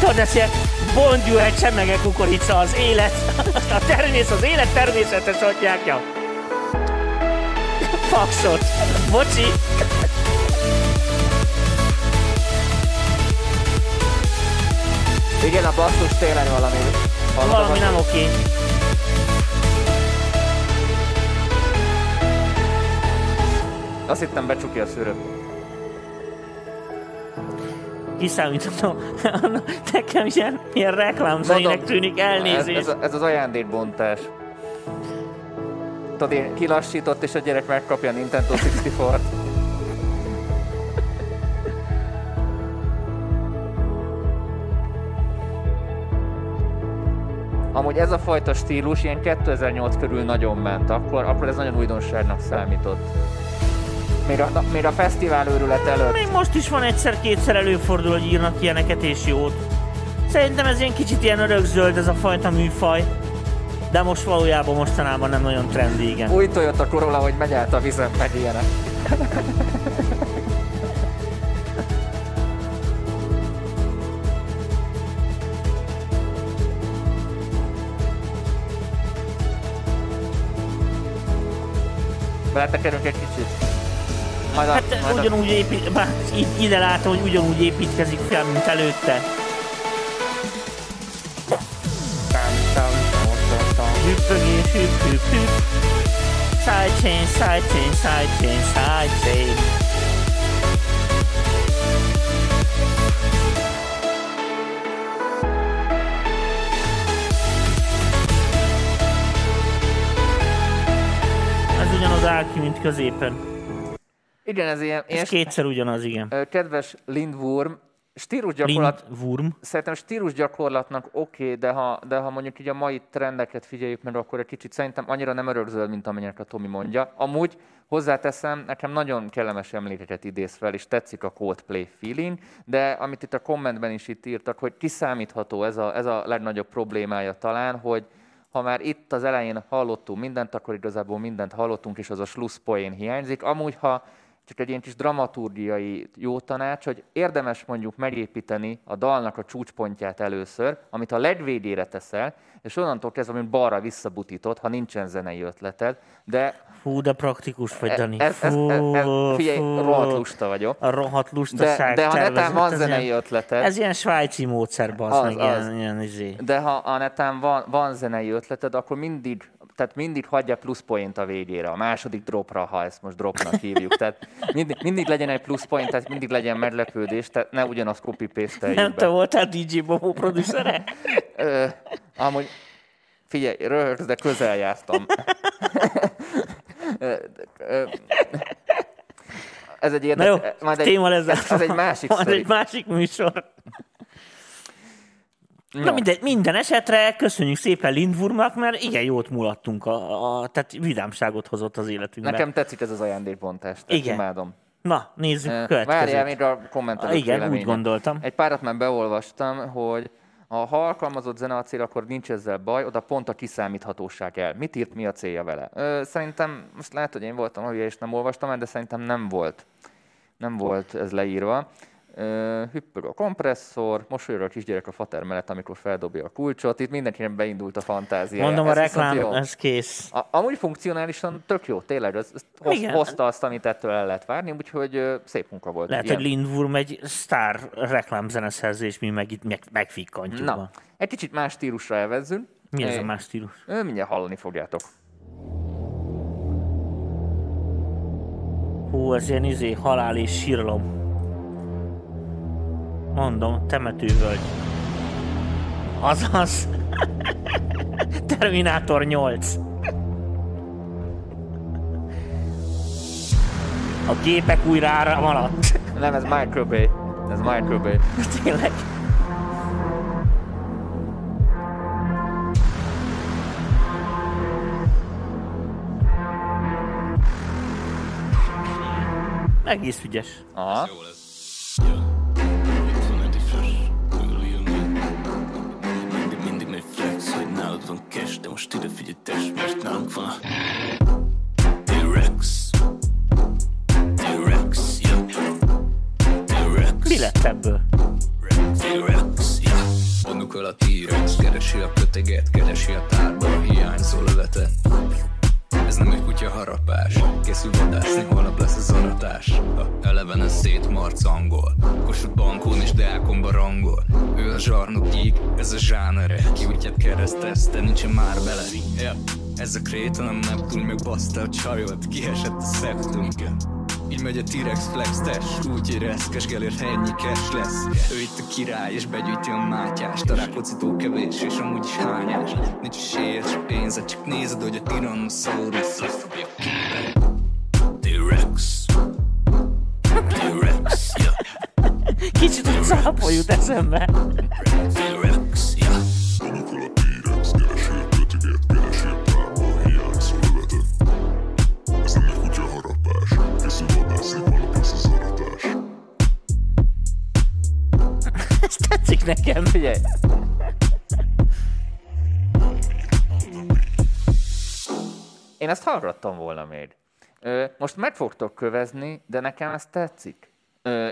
Tudod, ez ilyen bondjúel csemege kukorica az élet. A természet, az élet természetes atyákja. Faxot. Bocsi. Igen, a basszus tényleg valami. A Valami nem oké. Azt hittem becsukja a szűrőt. Kiszámítottam. Nekem ilyen, ilyen reklámzenének tűnik Ez, elnézést. ez, ez az ajándékbontás. Tudod, én kilassított, és a gyerek megkapja a Nintendo 64-t. Amúgy ez a fajta stílus ilyen 2008 körül nagyon ment, akkor, akkor ez nagyon újdonságnak számított. Még a, még a fesztivál őrület előtt. Még most is van egyszer-kétszer előfordul, hogy írnak ilyeneket és jót. Szerintem ez ilyen kicsit ilyen örökzöld ez a fajta műfaj. De most valójában mostanában nem nagyon trendi, igen. Új Toyota Corolla, hogy megy át a vizen, meg ilyenek. Beletekerünk egy kicsit. Majd a, Hát majd ugyanúgy épít, bár ide látom, hogy ugyanúgy építkezik fel, mint előtte. Hüppögés, hüpp, hüpp, hüpp. Sidechain, sidechain, sidechain, sidechain. Áll ki, mint középen. Igen, ez ilyen, Ez kétszer ugyanaz, igen. Kedves Lindwurm, stílusgyakorlat, Lindwurm. szerintem stílusgyakorlatnak oké, okay, de, ha, de ha mondjuk így a mai trendeket figyeljük meg, akkor egy kicsit szerintem annyira nem örökzöld, mint amilyenek a Tomi mondja. Amúgy hozzáteszem, nekem nagyon kellemes emlékeket idéz fel, és tetszik a Coldplay feeling, de amit itt a kommentben is itt írtak, hogy kiszámítható ez a, ez a legnagyobb problémája talán, hogy ha már itt az elején hallottunk mindent, akkor igazából mindent hallottunk, és az a slusszpoén hiányzik. Amúgy, ha csak egy ilyen kis dramaturgiai jó tanács, hogy érdemes mondjuk megépíteni a dalnak a csúcspontját először, amit a legvégére teszel, és onnantól kezdve, mint balra visszabutított, ha nincsen zenei ötleted, de Fú, de praktikus vagy, Dani. ez, ez, ez, ez, figyelj, fú. rohadt lusta vagyok. A rohadt De, lustaság de ha netán van ez zenei ilyen- ötleted, Ez ilyen svájci módszer, bazd Az, meg, az. ilyen, ilyen izé. de ha a netán van, van zenei ötleted, akkor mindig, tehát mindig hagyja plusz point a végére, a második dropra, ha ezt most dropnak hívjuk. Tehát mindig, mindig legyen egy plusz point, tehát mindig legyen meglepődés, tehát ne ugyanazt copy paste Nem te voltál DJ Bobo producere? Ö, amúgy, figyelj, röhögsz, de közel jártam. Ez egy Na érdekes... jó, majd egy, téma lesz. ez, ez egy másik Majd egy másik műsor. Na minden, minden esetre köszönjük szépen Lindwurmnak, mert igen jót mulattunk, a, a, tehát vidámságot hozott az életünkbe. Nekem tetszik ez az ajándékbontás, tehát Igen. imádom. Na, nézzük következőt. Várjál, még a kommentelők igen, úgy véleménye. gondoltam. Egy párat már beolvastam, hogy ha alkalmazott zene a cél, akkor nincs ezzel baj, oda pont a kiszámíthatóság el. Mit írt, mi a célja vele? Ö, szerintem, most lehet, hogy én voltam a hülye, és nem olvastam el, de szerintem nem volt. Nem volt ez leírva. Hüppög a kompresszor, mosolyog a kisgyerek a fater mellett, amikor feldobja a kulcsot. Itt mindenkinek beindult a fantázia. Mondom, a reklám, ez kész. A, amúgy funkcionálisan tök jó, tényleg, ez, ez Igen. hozta azt, amit ettől el lehet várni, úgyhogy ö, szép munka volt. Lehet, Ilyen. hogy Lindwurm egy sztár reklámzeneszerzés, mi meg itt meg, megfikkantjuk. Na, egy kicsit más stílusra elvezzünk. Mi ez a más stílus? Ö, mindjárt hallani fogjátok. Hú, ez ilyen izé, halál és síralom. Mondom, temetővölgy. Azaz. Terminátor 8. A gépek újra áram alatt. Nem, ez Michael Bay. Ez Michael Bay. Tényleg. Egész ügyes. Aha. Jó lesz. Van cash, de most ide figyelj test, mert nálunk van a T-Rex. T-Rex, ja. T-Rex. Mi lett ebből? T-Rex, ja. Vonuk el a T-Rex, keresi a köteget, keresi a tárba a hiányzó lövetet. Ez nem egy kutya harapás Készül vadászni, holnap lesz az aratás Ha elevenen szétmarcangol. Kossuth bankón és deákon barangol Ő a zsarnok ez a zsánere. Kiújtját keresztezte, nincsen már bele. Ja. Ez a kréta nem Neptun, meg baszta a csajot. Kiesett a szeptum így megy a T-Rex flex test Úgy hogy reszkes Gellért ennyi cash lesz. Ő itt a király és begyűjti a mátyást. A rákocitó kevés és amúgy is hányás. Nincs is ér, csak nézed, hogy a Tyrannosaurus. Összefogja képen holnap lesz az aratás. Ez tetszik nekem. Figyelj. Én ezt hallgattam volna még. Most meg fogtok kövezni, de nekem ez tetszik.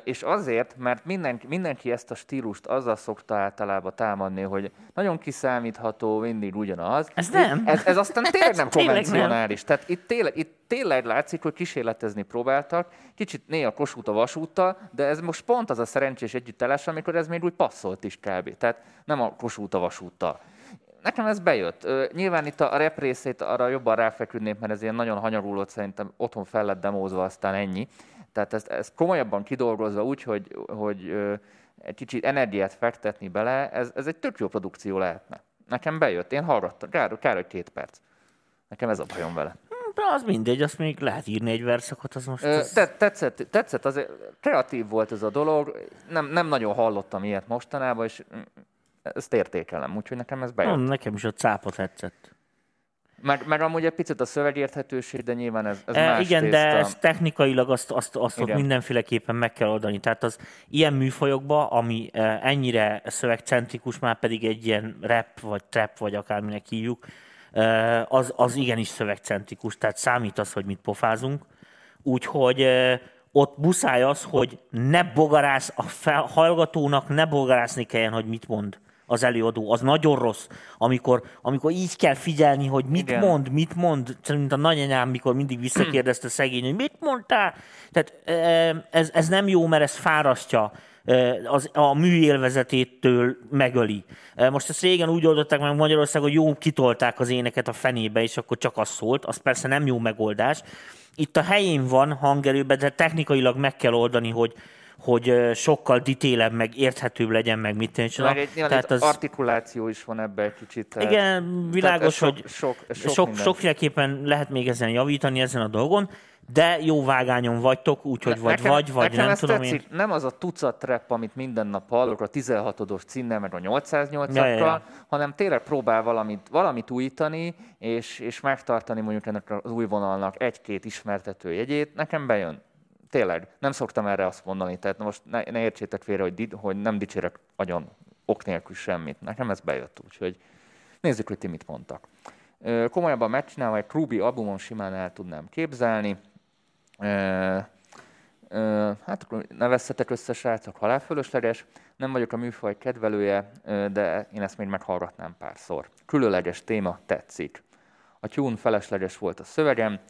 És azért, mert mindenki, mindenki ezt a stílust azzal szokta általában támadni, hogy nagyon kiszámítható, mindig ugyanaz. Ez nem. Ez, ez aztán tényleg nem tényleg nem. konvencionális. Tehát itt tényleg, itt tényleg látszik, hogy kísérletezni próbáltak, kicsit néha Kossuth a vasúttal, de ez most pont az a szerencsés együttállás, amikor ez még úgy passzolt is kb. Tehát nem a Kossuth a vasúttal. Nekem ez bejött. Ö, nyilván itt a a rap részét arra jobban ráfeküdnék, mert ez ilyen nagyon hanyagulott, szerintem otthon fel lett demózva, aztán ennyi. Tehát ezt, ezt komolyabban kidolgozva úgy, hogy, hogy egy kicsit energiát fektetni bele, ez, ez egy tök jó produkció lehetne. Nekem bejött, én hallgattam, kár, kár hogy két perc. Nekem ez a bajom vele. De az mindegy, azt még lehet írni egy verszakot, az most... Az... te- tetszett, tetszett, azért kreatív volt ez a dolog, nem, nem nagyon hallottam ilyet mostanában, és mm, ezt értékelem, úgyhogy nekem ez bejött. Mondom, nekem is a cápa tetszett. Meg, meg amúgy egy picit a szövegérthetőség, de nyilván ez, ez E, más igen, tészta. de ezt technikailag azt, azt, azt ott mindenféleképpen meg kell oldani. Tehát az ilyen műfajokban, ami e, ennyire szövegcentrikus, már pedig egy ilyen rap, vagy trap, vagy akárminek hívjuk, e, az, az igenis szövegcentrikus, tehát számít az, hogy mit pofázunk. Úgyhogy e, ott muszáj az, hogy ne bogarász, a fel, hallgatónak ne bogarászni kelljen, hogy mit mond az előadó. Az nagyon rossz, amikor, amikor így kell figyelni, hogy mit Igen. mond, mit mond, mint a nagyanyám, mikor mindig visszakérdezte szegény, hogy mit mondtál. Tehát eh, ez, ez nem jó, mert ez fárasztja eh, az, a mű élvezetétől megöli. Eh, Most ezt régen úgy oldották meg Magyarországon, hogy jó kitolták az éneket a fenébe, és akkor csak az szólt. Az persze nem jó megoldás. Itt a helyén van hangerőben, de technikailag meg kell oldani, hogy hogy sokkal ditélebb, meg érthetőbb legyen, meg mit tűncsön. Meg egy, nyilván egy artikuláció is van ebben egy kicsit. tehát- Igen, világos, tehát hogy sok, sok, ez sok, sok, minden. sokféleképpen lehet még ezen javítani, ezen a dolgon, de jó vágányon vagytok, úgyhogy vagy nekem, vagy, vagy nekem nem tudom tetszik, én. Nem az a tucat trap, amit minden nap hallok, a 16-os címmel, meg a 808-akkal, Ja, ja, ja. hanem tényleg próbál valamit, valamit újítani, és, és megtartani mondjuk ennek az új vonalnak egy-két ismertető jegyét. Nekem bejön. Tényleg, nem szoktam erre azt mondani, tehát most ne, ne értsétek félre, hogy, di, hogy nem dicsérek agyon ok nélkül semmit. Nekem ez bejött, úgyhogy nézzük, hogy ti mit mondtak. Komolyabban megcsinálva egy Ruby albumon simán el tudnám képzelni. Hát akkor ne vesszetek össze, srácok, halálfölösleges. Nem vagyok a műfaj kedvelője, de én ezt még meghallgatnám párszor. Különleges téma, tetszik. A tune felesleges volt a szövegem,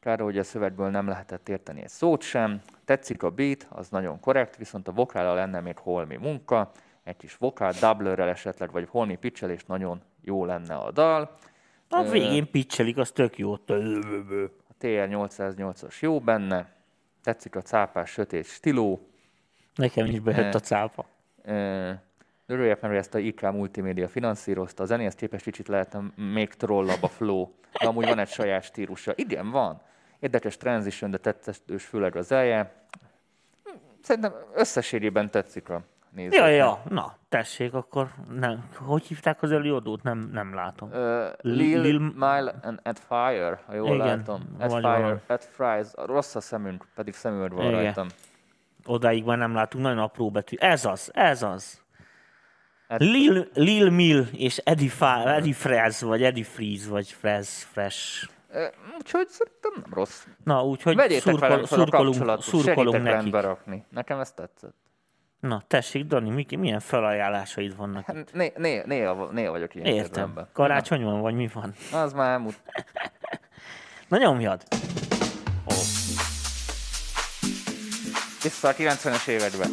kár, hogy a szövegből nem lehetett érteni egy szót sem. Tetszik a beat, az nagyon korrekt, viszont a vokállal lenne még holmi munka, egy kis vokál, doublerrel esetleg, vagy holmi pitchelés nagyon jó lenne a dal. A végén pitchelik, az tök jó. a TR-808-as jó benne, tetszik a cápás sötét stiló, Nekem is bejött a cápa. Örüljek, mert ezt a IK Multimédia finanszírozta. A zenéhez képest kicsit lehetne még trollabb a flow, de amúgy van egy saját stílusa. Igen, van. Érdekes transition, de tetszős főleg az elje. Szerintem összességében tetszik a nézőknek. Ja, ja, na, tessék, akkor nem. Hogy hívták az előadót? Nem, nem látom. Uh, Lil, Lil- Mile and At Fire, ha jól Igen, látom. At Fire, valami. At Fries. Rossz a szemünk, pedig szemüveg van Igen. rajtam. Odáig már nem látunk, nagyon apró betű. Ez az, ez az. Hát- Lil, Lil Mill és Eddie, Fa, Eddie Frez, vagy Eddie Freeze, vagy Frez, Fresh. Úgyhogy szerintem nem rossz. Na, úgyhogy Vegyétek szurkol, velem fel a szurkolunk, kapcsolatot, szurkolunk nekik. rendbe rakni. Nekem ez tetszett. Na, tessék, Dani, Miki, milyen felajánlásaid vannak? Hát né, né, néha, néha vagyok ilyen Értem. kedvemben. Karácsony van, vagy mi van? Az már elmúlt. Na nyomjad! Vissza a 90-es évekbe.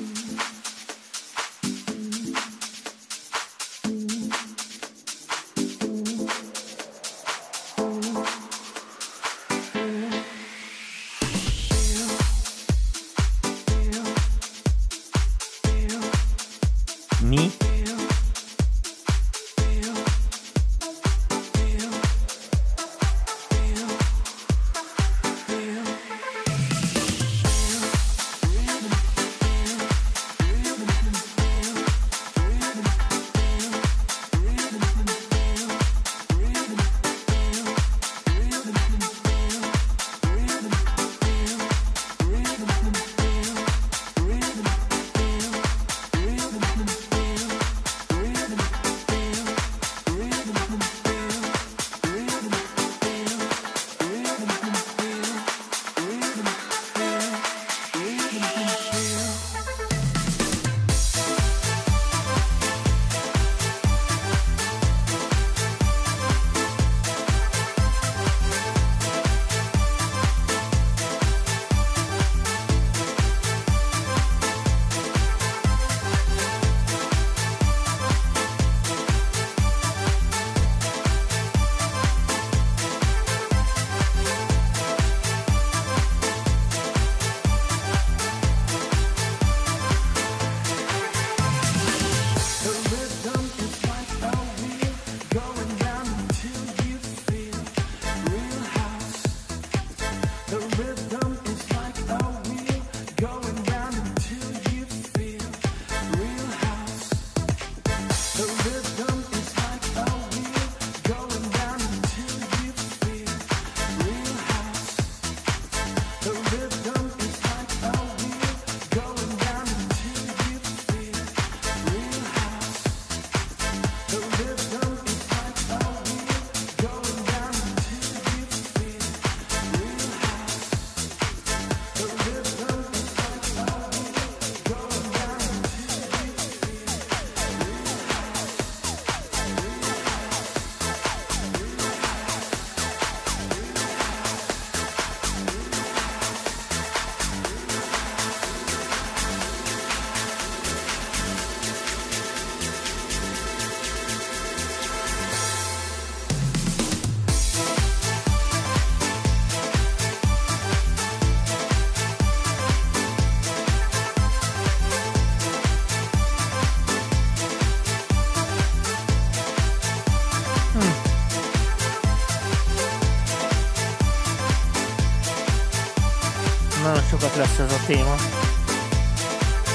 Lesz ez a téma.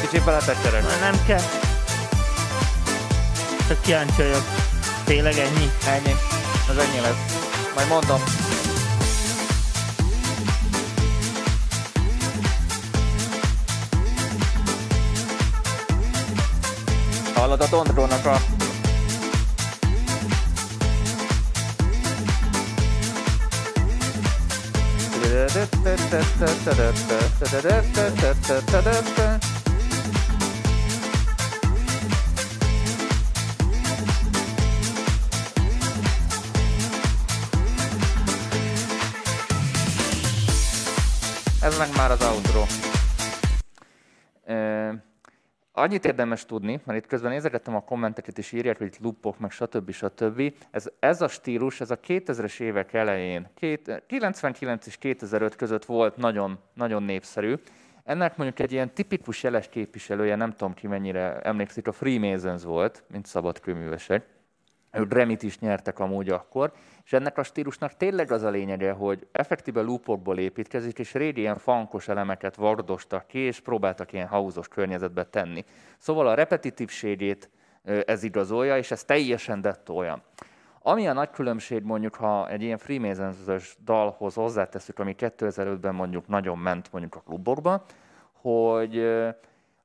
Kicsit beletekerek. Na, nem kell. Csak kíváncsi vagyok. Tényleg ennyi? Ennyi. Az ennyi lesz. Majd mondom. Hallod a Tondrónak a... Ez meg már az outro. Annyit érdemes tudni, mert itt közben nézegettem a kommenteket, és írják, hogy itt loopok, meg stb. stb. Ez, ez a stílus, ez a 2000-es évek elején, két, 99 és 2005 között volt nagyon, nagyon népszerű. Ennek mondjuk egy ilyen tipikus jeles képviselője, nem tudom ki mennyire emlékszik, a Freemasons volt, mint szabadkőművesek. Grammy-t is nyertek amúgy akkor, és ennek a stílusnak tényleg az a lényege, hogy effektíve loopokból építkezik, és régi ilyen funkos elemeket vardostak ki, és próbáltak ilyen hauzos környezetbe tenni. Szóval a repetitívségét ez igazolja, és ez teljesen dett olyan. Ami a nagy különbség mondjuk, ha egy ilyen freemasons dalhoz hozzáteszünk, ami 2005-ben mondjuk nagyon ment mondjuk a klubokba, hogy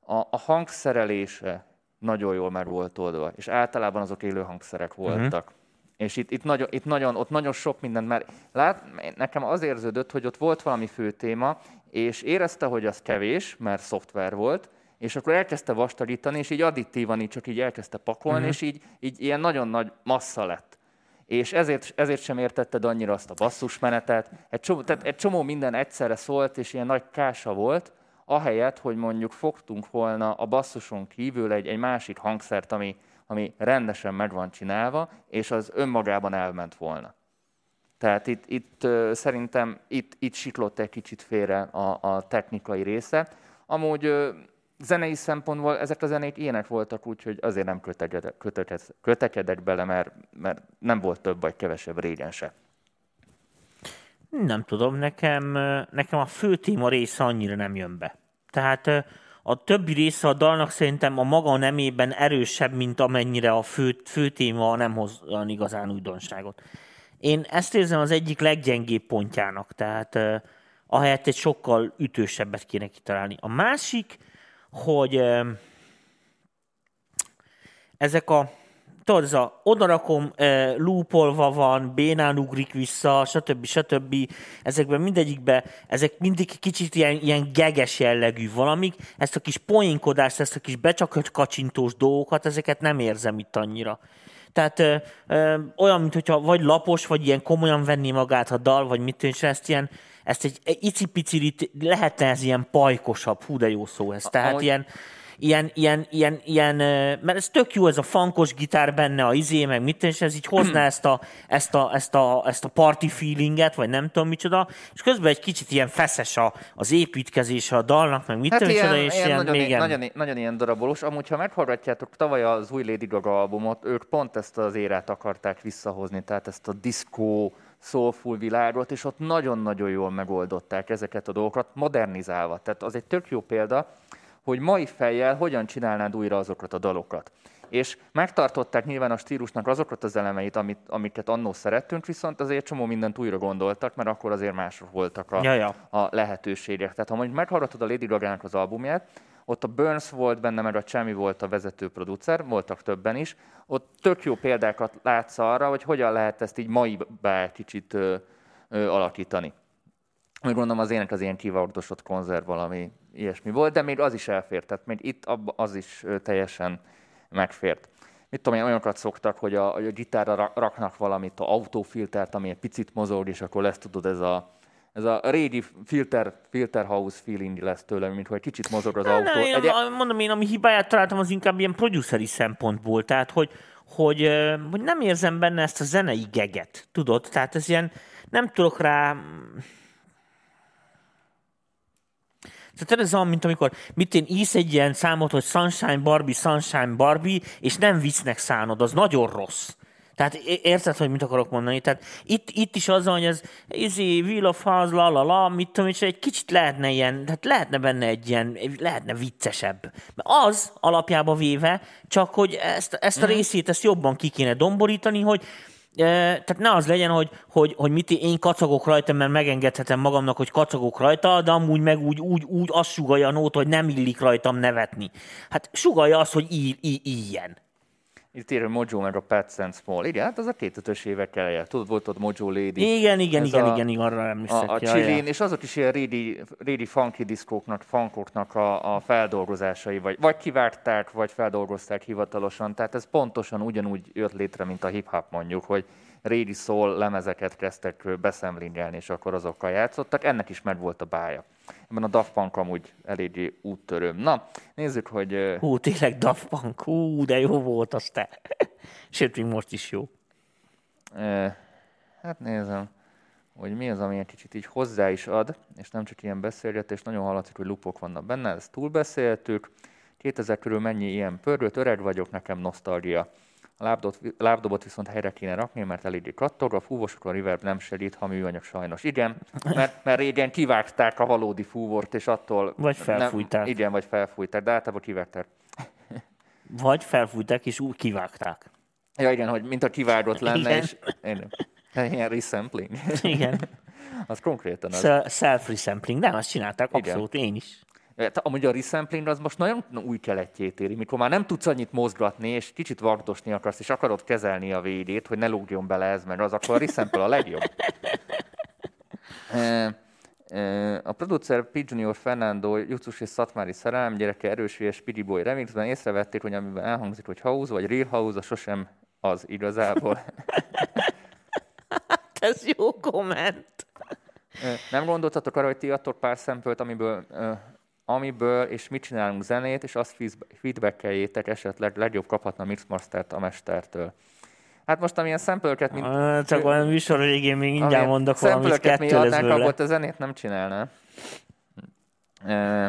a, a hangszerelése nagyon jól meg volt oldva, és általában azok élő hangszerek voltak. Uh-huh. És itt, itt, nagyon, itt nagyon, ott nagyon sok minden, mert lát, nekem az érződött, hogy ott volt valami fő téma, és érezte, hogy az kevés, mert szoftver volt, és akkor elkezdte vastagítani, és így additívan így csak így elkezdte pakolni, uh-huh. és így, így ilyen nagyon nagy massza lett. És ezért, ezért sem értetted annyira azt a basszusmenetet. Egy csomó, tehát egy csomó minden egyszerre szólt, és ilyen nagy kása volt, ahelyett, hogy mondjuk fogtunk volna a basszuson kívül egy, egy másik hangszert, ami, ami rendesen meg van csinálva, és az önmagában elment volna. Tehát itt, itt szerintem itt, itt siklott egy kicsit félre a, a technikai része. Amúgy zenei szempontból ezek a zenék ilyenek voltak, úgyhogy azért nem kötekedek, kötekedek, kötekedek bele, mert, mert nem volt több vagy kevesebb régen se. Nem tudom, nekem, nekem a fő téma része annyira nem jön be. Tehát a többi része a dalnak szerintem a maga nemében erősebb, mint amennyire a fő, fő téma nem hoz olyan igazán újdonságot. Én ezt érzem az egyik leggyengébb pontjának, tehát ahelyett egy sokkal ütősebbet kéne kitalálni. A másik, hogy ezek a tudod, ez a odarakom, e, loopolva van, bénán ugrik vissza, stb. stb. Ezekben mindegyikben, ezek mindig kicsit ilyen, ilyen geges jellegű valamik. Ezt a kis poénkodást, ezt a kis becsakött kacsintós dolgokat, ezeket nem érzem itt annyira. Tehát ö, ö, olyan, mintha vagy lapos, vagy ilyen komolyan venni magát a dal, vagy mit és ezt ilyen, ezt egy, egy icipicit lehetne ez ilyen pajkosabb, hú de jó szó ez. Tehát Ahogy- ilyen, ilyen, ilyen, ilyen, ilyen, mert ez tök jó, ez a funkos gitár benne, a izé, meg mit, és ez így hozná ezt a, ezt a, ezt a, ezt a party feelinget, vagy nem tudom micsoda, és közben egy kicsit ilyen feszes a, az építkezése a dalnak, meg mit Hát tudom, ilyen, micsoda, és ilyen, ilyen, nagyon, még ilyen, nagyon, nagyon ilyen darabolós. Amúgy, ha meghallgatjátok tavaly az új Lady Gaga albumot, ők pont ezt az érát akarták visszahozni, tehát ezt a disco, soulful világot, és ott nagyon-nagyon jól megoldották ezeket a dolgokat, modernizálva. Tehát az egy tök jó példa, hogy mai fejjel hogyan csinálnád újra azokat a dalokat. És megtartották nyilván a stílusnak azokat az elemeit, amit, amiket annó szerettünk, viszont azért csomó mindent újra gondoltak, mert akkor azért mások voltak a, Ja, ja. a lehetőségek. Tehát ha mondjuk meghallgatod a Lady Gaga-nak az albumját, ott a Burns volt benne, meg a Chemi volt a vezető producer, voltak többen is. Ott tök jó példákat látsz arra, hogy hogyan lehet ezt így mai be kicsit ö, ö, alakítani. Úgy gondolom az ének az ilyen kivardosott konzerv valami ilyesmi volt, de még az is elfért, tehát még itt abba az is teljesen megfért. Mit tudom én, olyanokat szoktak, hogy a, a gitárra ra- raknak valamit, a autófiltert, ami egy picit mozog, és akkor lesz tudod ez a, ez a régi filter, filter house feeling lesz tőle, mint hogy kicsit mozog az autó. Nem, én, Egy- a- mondom, én ami hibáját találtam, az inkább ilyen produceri szempontból, tehát hogy, hogy, hogy nem érzem benne ezt a zenei geget, tudod? Tehát ez ilyen, nem tudok rá... Tehát ez olyan, mint amikor mit én ísz egy ilyen számot, hogy Sunshine Barbie, Sunshine Barbie, és nem viccnek szánod, az nagyon rossz. Tehát érted, hogy mit akarok mondani? Tehát itt, itt is az hogy ez izé, Wheel of House, la, la, la, mit tudom, és egy kicsit lehetne ilyen, tehát lehetne benne egy ilyen, lehetne viccesebb. Mert az alapjába véve, csak hogy ezt, ezt a részét, ezt jobban ki kéne domborítani, hogy tehát ne az legyen, hogy, hogy, hogy mit én kacagok rajta, mert megengedhetem magamnak, hogy kacagok rajta, de amúgy meg úgy, úgy, úgy azt sugalja a nót, hogy nem illik rajtam nevetni. Hát sugalja azt, hogy í, í, ilyen. Itt írja Mojo meg a Pets and Small. Igen, hát az a 2000-ös évek eleje. Tudod, volt ott Mojo Lady. Igen, igen, Ez igen, a- igen, igen, arra emlékszek. a, a chilin, és azok is ilyen régi, régi funky diszkóknak, funkoknak a, a feldolgozásai, vagy, vagy kivágták, vagy feldolgozták hivatalosan. Tehát ez pontosan ugyanúgy jött létre, mint a hip-hop mondjuk, hogy régi szól lemezeket kezdtek beszemlingelni, és akkor azokkal játszottak. Ennek is meg volt a bája. Ebben a Daft Punk amúgy eléggé úttörő. Na, nézzük, hogy Hú, tényleg Daft Punk, hú, de jó volt az te. Sőt, még most is jó. hát nézem, hogy mi az, ami egy kicsit így hozzá is ad, és nem csak ilyen beszélgetés, nagyon hallatszik, hogy lupok vannak benne, ezt túlbeszéltük. 2000 körül mennyi ilyen pörgött, öreg vagyok, nekem nosztalgia. A lábdobot, lábdobot viszont helyre kéne rakni, mert eléggé kattog, a fúvosokon reverb nem segít, ha műanyag sajnos. Igen, mert, mert régen kivágták a valódi fúvort, és attól... Vagy felfújták. Nem, igen, vagy felfújták, de általában kivágták. Vagy felfújták és úgy kivágták. Ja igen, hogy mint a kivágott lenne, Igen. és... Igen. Ilyen resampling. Igen. az konkrétan az. Sel- Self-resampling, nem, azt csinálták, Igen. abszolút, én is. Hát, Amúgy a resampling az most nagyon új keletjét éri, mikor már nem tudsz annyit mozgatni, és kicsit vagdosni akarsz, és akarod kezelni a védét, hogy ne lógjon bele ez, meg az, akkor a resample a legjobb. E, e, A producer P. Junior Fernando Jucus és Szatmári szerelem gyereke erős és Speedy Boy remixben észrevették, hogy amiben elhangzik, hogy house vagy real house, az sosem az igazából. Ez jó komment. Nem gondoltatok arra, hogy ti adtok pár szempölt, amiből, amiből és mit csinálunk zenét, és azt feed- feedbackeljétek, esetleg legjobb kaphatna Mixmastert a mestertől. Hát most amilyen szempölket, mint... Ah, Csak olyan műsor végén még mindjárt mondok valamit, szempölket mi kettő lesz adnánk, abból te zenét nem csinálná. Ö,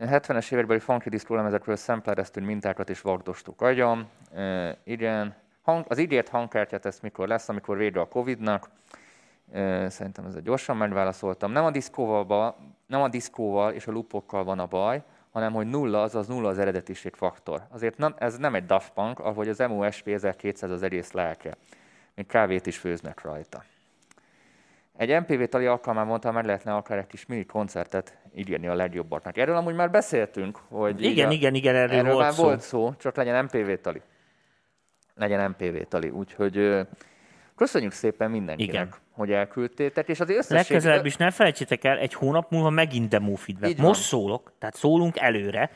70-es évekbeli funky disco lemezekről szemplereztünk mintákat és vagdostuk agyam. E, igen. Hang, az ígért hangkártyát ezt mikor lesz, amikor vége a Covid-nak. Szerintem ezzel gyorsan megválaszoltam. Nem a diszkóval, nem a diszkóval és a lupokkal van a baj, hanem hogy nulla, azaz nulla az eredetiség faktor. Azért nem, ez nem egy Daft Punk, ahogy az MOSP 1200 az egész lelke. Még kávét is főznek rajta. Egy MPV tali alkalmán mondta, meg lehetne akár egy kis mini koncertet írni a legjobbaknak. Erről amúgy már beszéltünk, hogy Igen, a- igen, igen, erről, erről volt már szó. volt szó, csak legyen MPV tali. Legyen MPV tali. Úgyhogy köszönjük szépen mindenkinek, Igen. Hogy elküldtétek, és az összesség... Legközelebb is ne felejtsétek el, egy hónap múlva megint demo feedback. Így van. Most szólok, tehát szólunk előre.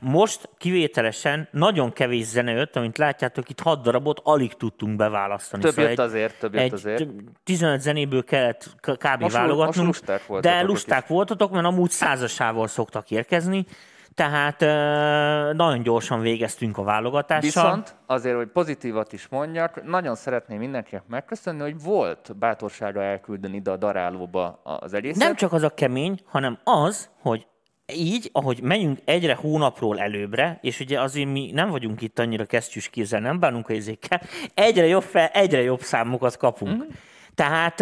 Most kivételesen nagyon kevés zene jött, amit látjátok, itt hat darabot alig tudtunk beválasztani. Több Szóval jött egy- azért, több jött azért. t- 15 zenéből kellett kb. Most válogatnunk, most lusták voltatok de lusták voltatok, mert amúgy százasával szoktak érkezni, tehát eh, nagyon gyorsan végeztünk a válogatással. Viszont azért, hogy pozitívat is mondjak, nagyon szeretném mindenkinek megköszönni, hogy volt bátorsága elküldeni ide a darálóba az egészet. Nem csak az a kemény, hanem az, hogy így, ahogy megyünk egyre hónapról előbbre, és ugye azért mi nem vagyunk itt annyira kesztyűs kézzel, nem bánunk a izékkel, egyre jobb, fel, egyre jobb számokat kapunk. Mm. Tehát,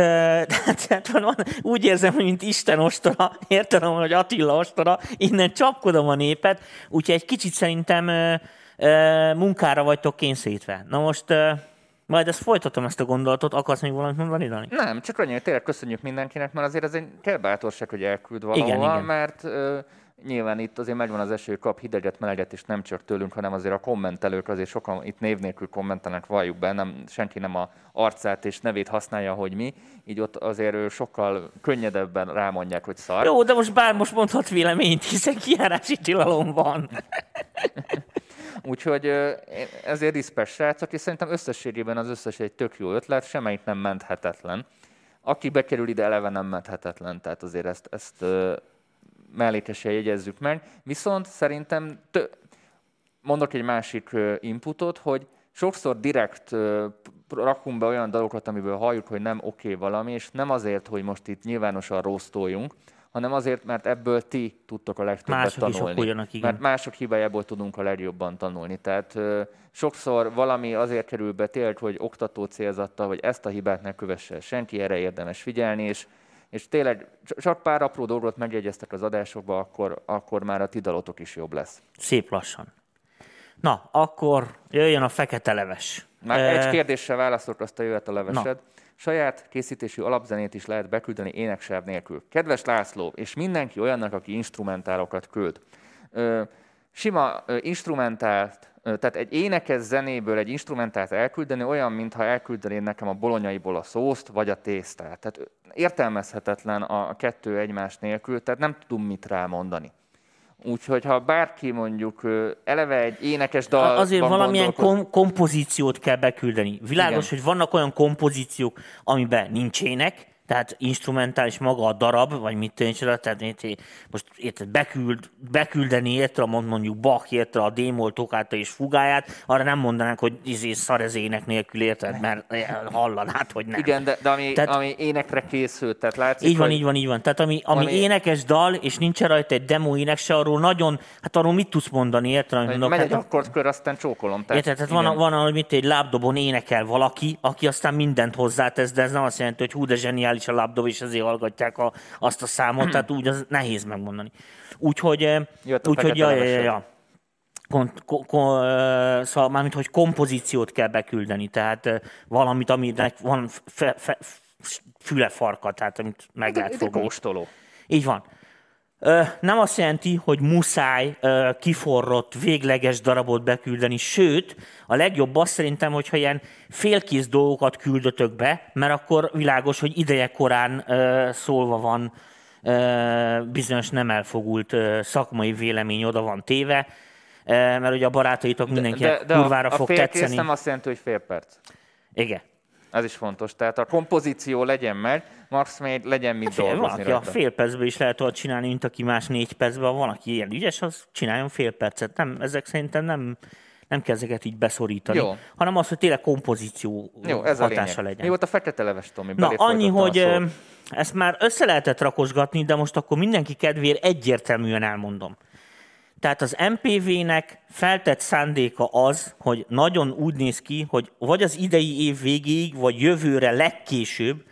tehát, van, úgy érzem, hogy mint Isten ostora, értem, hogy Attila ostora, innen csapkodom a népet, úgyhogy egy kicsit szerintem munkára vagytok kényszerítve. Na most majd ezt folytatom ezt a gondolatot, akarsz még valamit mondani, Dani? Nem, csak annyi, hogy tényleg köszönjük mindenkinek, mert azért ez egy kell bátorság, hogy elküld valahova, Igen, igen. mert nyilván itt azért megvan az eső, kap hideget, meleget, és nem csak tőlünk, hanem azért a kommentelők, azért sokan itt név nélkül kommentelnek, valljuk be, nem, senki nem a arcát és nevét használja, hogy mi, így ott azért sokkal könnyedebben rámondják, hogy szar. Jó, de most bár most mondhat véleményt, hiszen kiárási tilalom van. Úgyhogy ezért respect srácok, és szerintem összességében az összes egy tök jó ötlet, semmelyik nem menthetetlen. Aki bekerül ide, eleve nem menthetetlen, tehát azért ezt, ezt mellékesen jegyezzük meg. Viszont szerintem tö- mondok egy másik inputot, hogy sokszor direkt rakunk be olyan dolgokat, amiből halljuk, hogy nem oké valami, és nem azért, hogy most itt nyilvánosan rosztoljunk, hanem azért, mert ebből ti tudtok a legtöbbet Mások is tanulni. okoljanak, igen. Mert mások hibájából tudunk a legjobban tanulni. Tehát ö, sokszor valami azért kerül be tényleg, hogy oktató célzattal, hogy ezt a hibát ne kövesse senki, erre érdemes figyelni, és, és tényleg csak pár apró dolgot megjegyeztek az adásokba, akkor, akkor már a ti dalotok is jobb lesz. Szép lassan. Na, akkor jöjjön a fekete leves. Már Eh, egy kérdéssel válaszolok, azt a jöhet a levesed. Saját készítésű alapzenét is lehet beküldeni éneksáv nélkül. Kedves László, és mindenki olyannak, aki instrumentálokat küld. Ö, sima ö, instrumentált, tehát egy énekes zenéből egy instrumentált elküldeni olyan, mintha elküldenéd nekem a bolonyaiból a szószt, vagy a tésztát. Tehát értelmezhetetlen a kettő egymás nélkül, tehát nem tudom mit rámondani. Úgyhogy ha bárki mondjuk eleve egy énekes dal Azért valamilyen kom- kompozíciót kell beküldeni. Világos, Igen. hogy vannak olyan kompozíciók, amiben nincsenek, tehát instrumentális maga a darab, vagy mit tűnik, tehát érted, most érted, beküld, beküldeni érted, mond mondjuk Bach érted a démol tokától és fugáját, arra nem mondanánk, hogy izé szar ez ének nélkül, érted, mert hallanád, hogy nem. Igen, de, de ami, Tehát- tehát, ami énekre készült, tehát látszik, Így van, hogy így van, így van. Tehát ami, ami, Ami- énekes dal, és nincs rajta egy demo ének se, arról nagyon, hát arról mit tudsz mondani, érted? amit hogy mondok? megy egy Hát- akkordkör, aztán csókolom. Érted? Tehát van, igen. van, ahogy mit egy lábdobon énekel valaki, aki aztán mindent hozzátesz, de ez nem azt jelenti, hogy hú, de zseniális a lábdob, és ezért hallgatják a, azt a számot, tehát úgy az nehéz megmondani. Úgyhogy, eh, úgyhogy ja, ja, ja, ja. Kon, ko, ko, eh, szóval mármint, hogy kompozíciót kell beküldeni, tehát eh, valamit, aminek van fe, fe, füle farka, tehát amit meg lehet Ez egy fogni. kóstoló. Így van. Nem azt jelenti, hogy muszáj kiforrott, végleges darabot beküldeni, sőt, a legjobb az szerintem, hogyha ilyen félkész dolgokat küldötök be, mert akkor világos, hogy ideje korán szólva van bizonyos nem elfogult szakmai vélemény oda van téve, mert ugye a barátaitok mindenkinek kurvára a, a fog tetszeni. nem azt jelenti, hogy fél perc. Igen. Ez is fontos. Tehát a kompozíció legyen meg, max még legyen mit Fél, dolgozni valaki a rajta. fél percben is lehet olyat csinálni, mint aki más négy percben. Ha valaki ilyen ügyes, az csináljon fél percet. Nem, ezek szerintem nem, nem kell ezeket így beszorítani, Jó. hanem az, hogy tényleg kompozíció Jó, ez a hatása lényeg. legyen. Mi volt a fekete leves, Tomi? Na, annyi, a hogy ezt már össze lehetett rakosgatni, de most akkor mindenki kedvéért egyértelműen elmondom. Tehát az MPV-nek feltett szándéka az, hogy nagyon úgy néz ki, hogy vagy az idei év végéig, vagy jövőre legkésőbb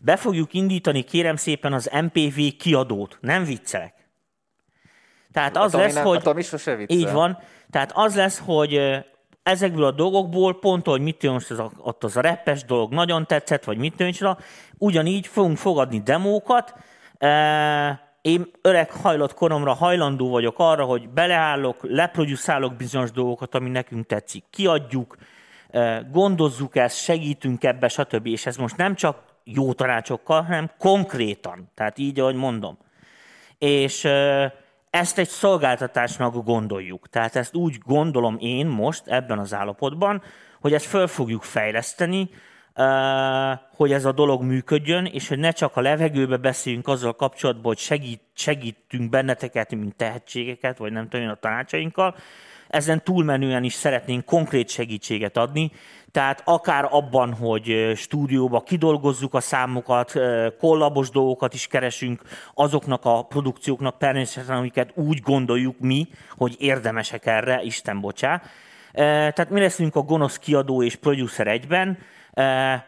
be fogjuk indítani, kérem szépen, az MPV kiadót. Nem viccelek. Tehát az Tomi lesz, nem- hogy... Tomi sose viccel. Így van. Tehát az lesz, hogy ezekből a dolgokból, pont, hogy mit jön most az a, ott az a reppes dolog nagyon tetszett, vagy mit jön ugyanígy fogunk fogadni demókat. E, Én öreg hajlott koromra hajlandó vagyok arra, hogy beleállok, leproduszálok bizonyos dolgokat, ami nekünk tetszik. Kiadjuk, e, gondozzuk ezt, segítünk ebbe, stb. És ez most nem csak jó tanácsokkal, hanem konkrétan. Tehát így, ahogy mondom és ö, ezt egy szolgáltatásnak gondoljuk. Tehát ezt úgy gondolom én most ebben az állapotban, hogy ezt föl fogjuk fejleszteni, hogy ez a dolog működjön, és hogy ne csak a levegőbe beszéljünk azzal kapcsolatban, hogy segít, segítünk benneteket, mint tehetségeket, vagy nem tudom a tanácsainkkal, ezen túlmenően is szeretnénk konkrét segítséget adni, tehát akár abban, hogy stúdióba kidolgozzuk a számokat, kollabos dolgokat is keresünk, azoknak a produkcióknak természetesen, amiket úgy gondoljuk mi, hogy érdemesek erre, Isten bocsá. Tehát mi leszünk a gonosz kiadó és producer egyben,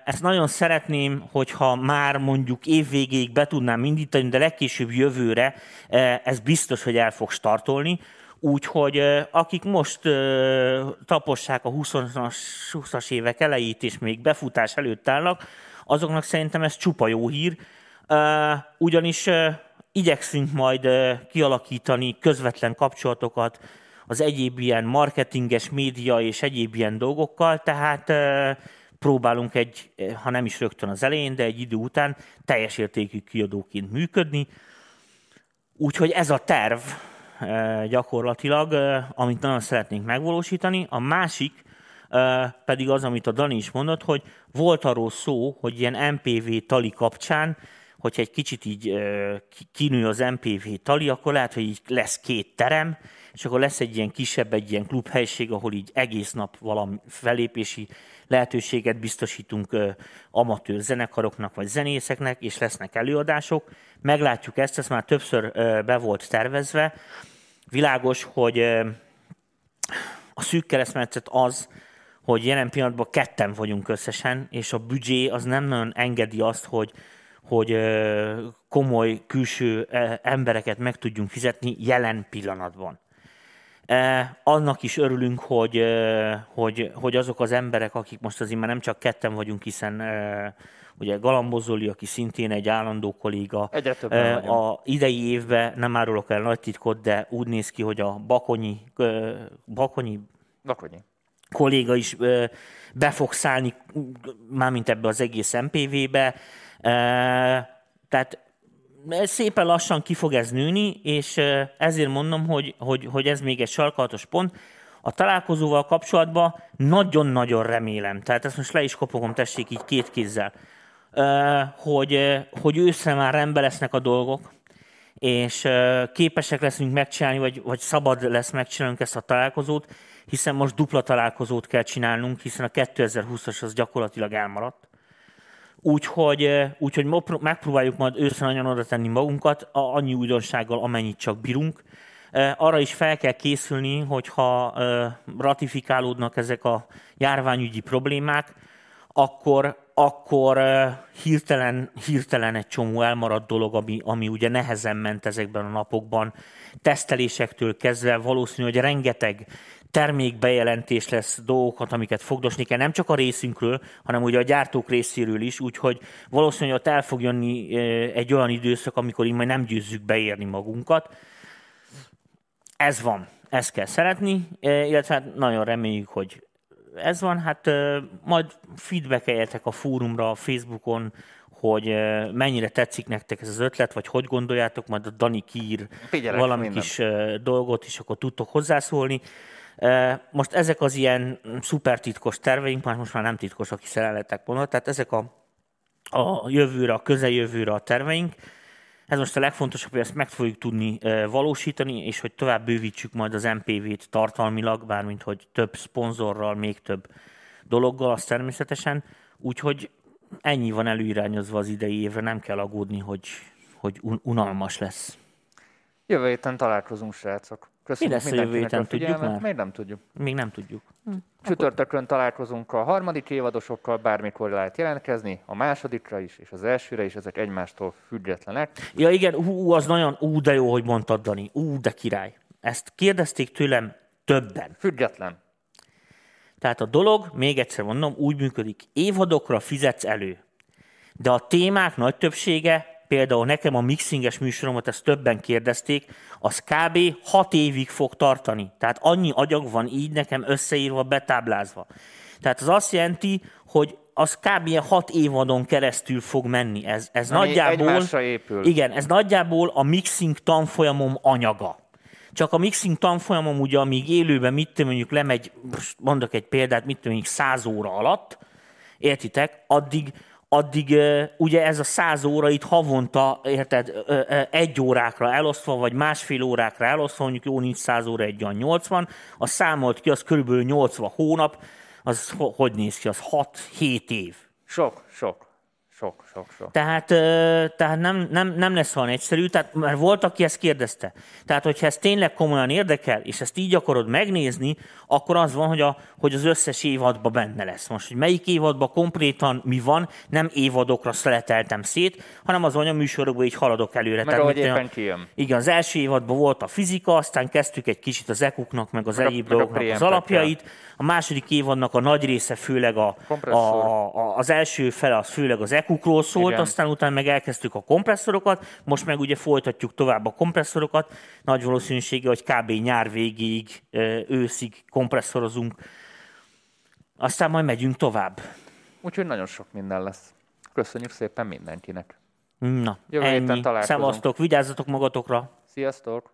Ezt nagyon szeretném, hogyha már mondjuk évvégéig be tudnám indítani, de legkésőbb jövőre ez biztos, hogy el fog startolni. Úgyhogy akik most tapossák a 20-as, 20-as évek elejét, és még befutás előtt állnak, azoknak szerintem ez csupa jó hír, ugyanis igyekszünk majd kialakítani közvetlen kapcsolatokat az egyéb ilyen marketinges média és egyéb ilyen dolgokkal, tehát próbálunk egy, ö, ha nem is rögtön az elején, de egy idő után teljes értékű kiadóként működni. Úgyhogy ez a terv eh, gyakorlatilag, eh, amit nagyon szeretnénk megvalósítani. A másik eh, pedig az, amit a Dani is mondott, hogy volt arról szó, hogy ilyen MPV tali kapcsán, hogyha egy kicsit így eh, ki- kinő az MPV tali, akkor lehet, hogy így lesz két terem, és akkor lesz egy ilyen kisebb, egy ilyen klubhelység, ahol így egész nap valami felépési lehetőséget biztosítunk ö, amatőr zenekaroknak vagy zenészeknek, és lesznek előadások. Meglátjuk ezt, ez már többször ö, be volt tervezve. Világos, hogy ö, a szűk keresztmetszet az, hogy jelen pillanatban ketten vagyunk összesen, és a büdzsé az nem nagyon engedi azt, hogy, hogy komoly külső ö, embereket meg tudjunk fizetni jelen pillanatban. E, annak is örülünk, hogy, ö, hogy, hogy azok az emberek, akik most azért már nem csak ketten vagyunk, hiszen ö, ugye Galambozoli, aki szintén egy állandó kolléga, Egyre többen ö, vagyunk. a idei évben, nem árulok el nagy titkot, de úgy néz ki, hogy a Bakonyi, Bakonyi Vakonyi. kolléga is be fog szállni, mármint ebbe az egész MPV-be. E, tehát szépen lassan ki fog ez nőni, és ezért mondom, hogy, hogy, hogy ez még egy sarkalatos pont. A találkozóval kapcsolatban nagyon-nagyon remélem, tehát ezt most le is kopogom, tessék így két kézzel, hogy, hogy őszre már rendben lesznek a dolgok, és képesek leszünk megcsinálni, vagy, vagy szabad lesz megcsinálnunk ezt a találkozót, hiszen most dupla találkozót kell csinálnunk, hiszen a 2020-as az gyakorlatilag elmaradt. Úgyhogy, úgyhogy megpróbáljuk majd őszre nagyon oda tenni magunkat, annyi újdonsággal, amennyit csak bírunk. Arra is fel kell készülni, hogyha ratifikálódnak ezek a járványügyi problémák, akkor, akkor hirtelen, hirtelen egy csomó elmaradt dolog, ami, ami ugye nehezen ment ezekben a napokban, tesztelésektől kezdve valószínű, hogy rengeteg termékbejelentés lesz dolgokat, amiket fogdosni kell, nem csak a részünkről, hanem ugye a gyártók részéről is, úgyhogy valószínűleg ott el fog jönni ö, egy olyan időszak, amikor így majd nem győzzük beérni magunkat. Ez van, ezt kell szeretni, eh, illetve hát nagyon reméljük, hogy ez van. Hát eh, majd feedbackeljetek a fórumra, a Facebookon, hogy mennyire tetszik nektek ez az ötlet, vagy hogy gondoljátok, majd a Dani kiír Figyelek valami mindent. kis dolgot, és akkor tudtok hozzászólni. Most ezek az ilyen szuper titkos terveink, most már nem titkosak, hiszen el lettek mondva, tehát ezek a, a jövőre, a közeljövőre a terveink. Ez most a legfontosabb, hogy ezt meg fogjuk tudni valósítani, és hogy tovább bővítsük majd az MPV-t tartalmilag, bármint hogy több szponzorral, még több dologgal, az természetesen. Úgyhogy ennyi van előirányozva az idei évre, nem kell aggódni, hogy, hogy un- unalmas lesz. Jövő héten találkozunk, srácok. Köszönjük lesz a jövő héten, a tudjuk már? Még nem tudjuk. Még nem tudjuk. Csütörtökön találkozunk a harmadik évadosokkal, bármikor lehet jelentkezni, a másodikra is, és az elsőre is, ezek egymástól függetlenek. Ja igen, ú, az nagyon, ú, de jó, hogy mondtad, Dani. Ú, de király. Ezt kérdezték tőlem többen. Független. Tehát a dolog, még egyszer mondom, úgy működik, évadokra fizetsz elő. De a témák nagy többsége, például nekem a mixinges műsoromat, ezt többen kérdezték, az kb. 6 évig fog tartani. Tehát annyi agyag van így nekem összeírva, betáblázva. Tehát az azt jelenti, hogy az kb. ilyen 6 évadon keresztül fog menni. Ez, ez Ami nagyjából... épül. Igen, ez nagyjából a mixing tanfolyamom anyaga. Csak a mixing tanfolyamom ugye, amíg élőben mit mondjuk lemegy, mondok egy példát, mit tudom, mondjuk 100 óra alatt, értitek, addig, addig ugye ez a 100 óra itt havonta, érted, egy órákra elosztva, vagy másfél órákra elosztva, mondjuk jó, nincs 100 óra, egy olyan 80, az számolt ki, az körülbelül 80 hónap, az ho- hogy néz ki, az 6-7 év. Sok, sok, sok, sok, sok. Tehát, tehát nem, nem, nem lesz olyan egyszerű, tehát, mert volt, aki ezt kérdezte. Tehát, hogyha ez tényleg komolyan érdekel, és ezt így akarod megnézni, akkor az van, hogy, a, hogy az összes évadban benne lesz. Most, hogy melyik évadban konkrétan mi van, nem évadokra szeleteltem szét, hanem az anyaműsorokban így haladok előre. Meg ahogy éppen kijön. igen, az első évadban volt a fizika, aztán kezdtük egy kicsit az ekuknak, meg az Meg a- egyéb a dolgoknak az preempekkel. alapjait. A második évadnak a nagy része főleg a, a, a, az első fele az főleg az ekukról szólt, Igen. aztán utána meg elkezdtük a kompresszorokat, most meg ugye folytatjuk tovább a kompresszorokat. Nagy valószínűsége, hogy kb. nyár végéig, ö, őszig kompresszorozunk. Aztán majd megyünk tovább. Úgyhogy nagyon sok minden lesz. Köszönjük szépen mindenkinek. Na, Jövő ennyi. Szevasztok, vigyázzatok magatokra! Sziasztok!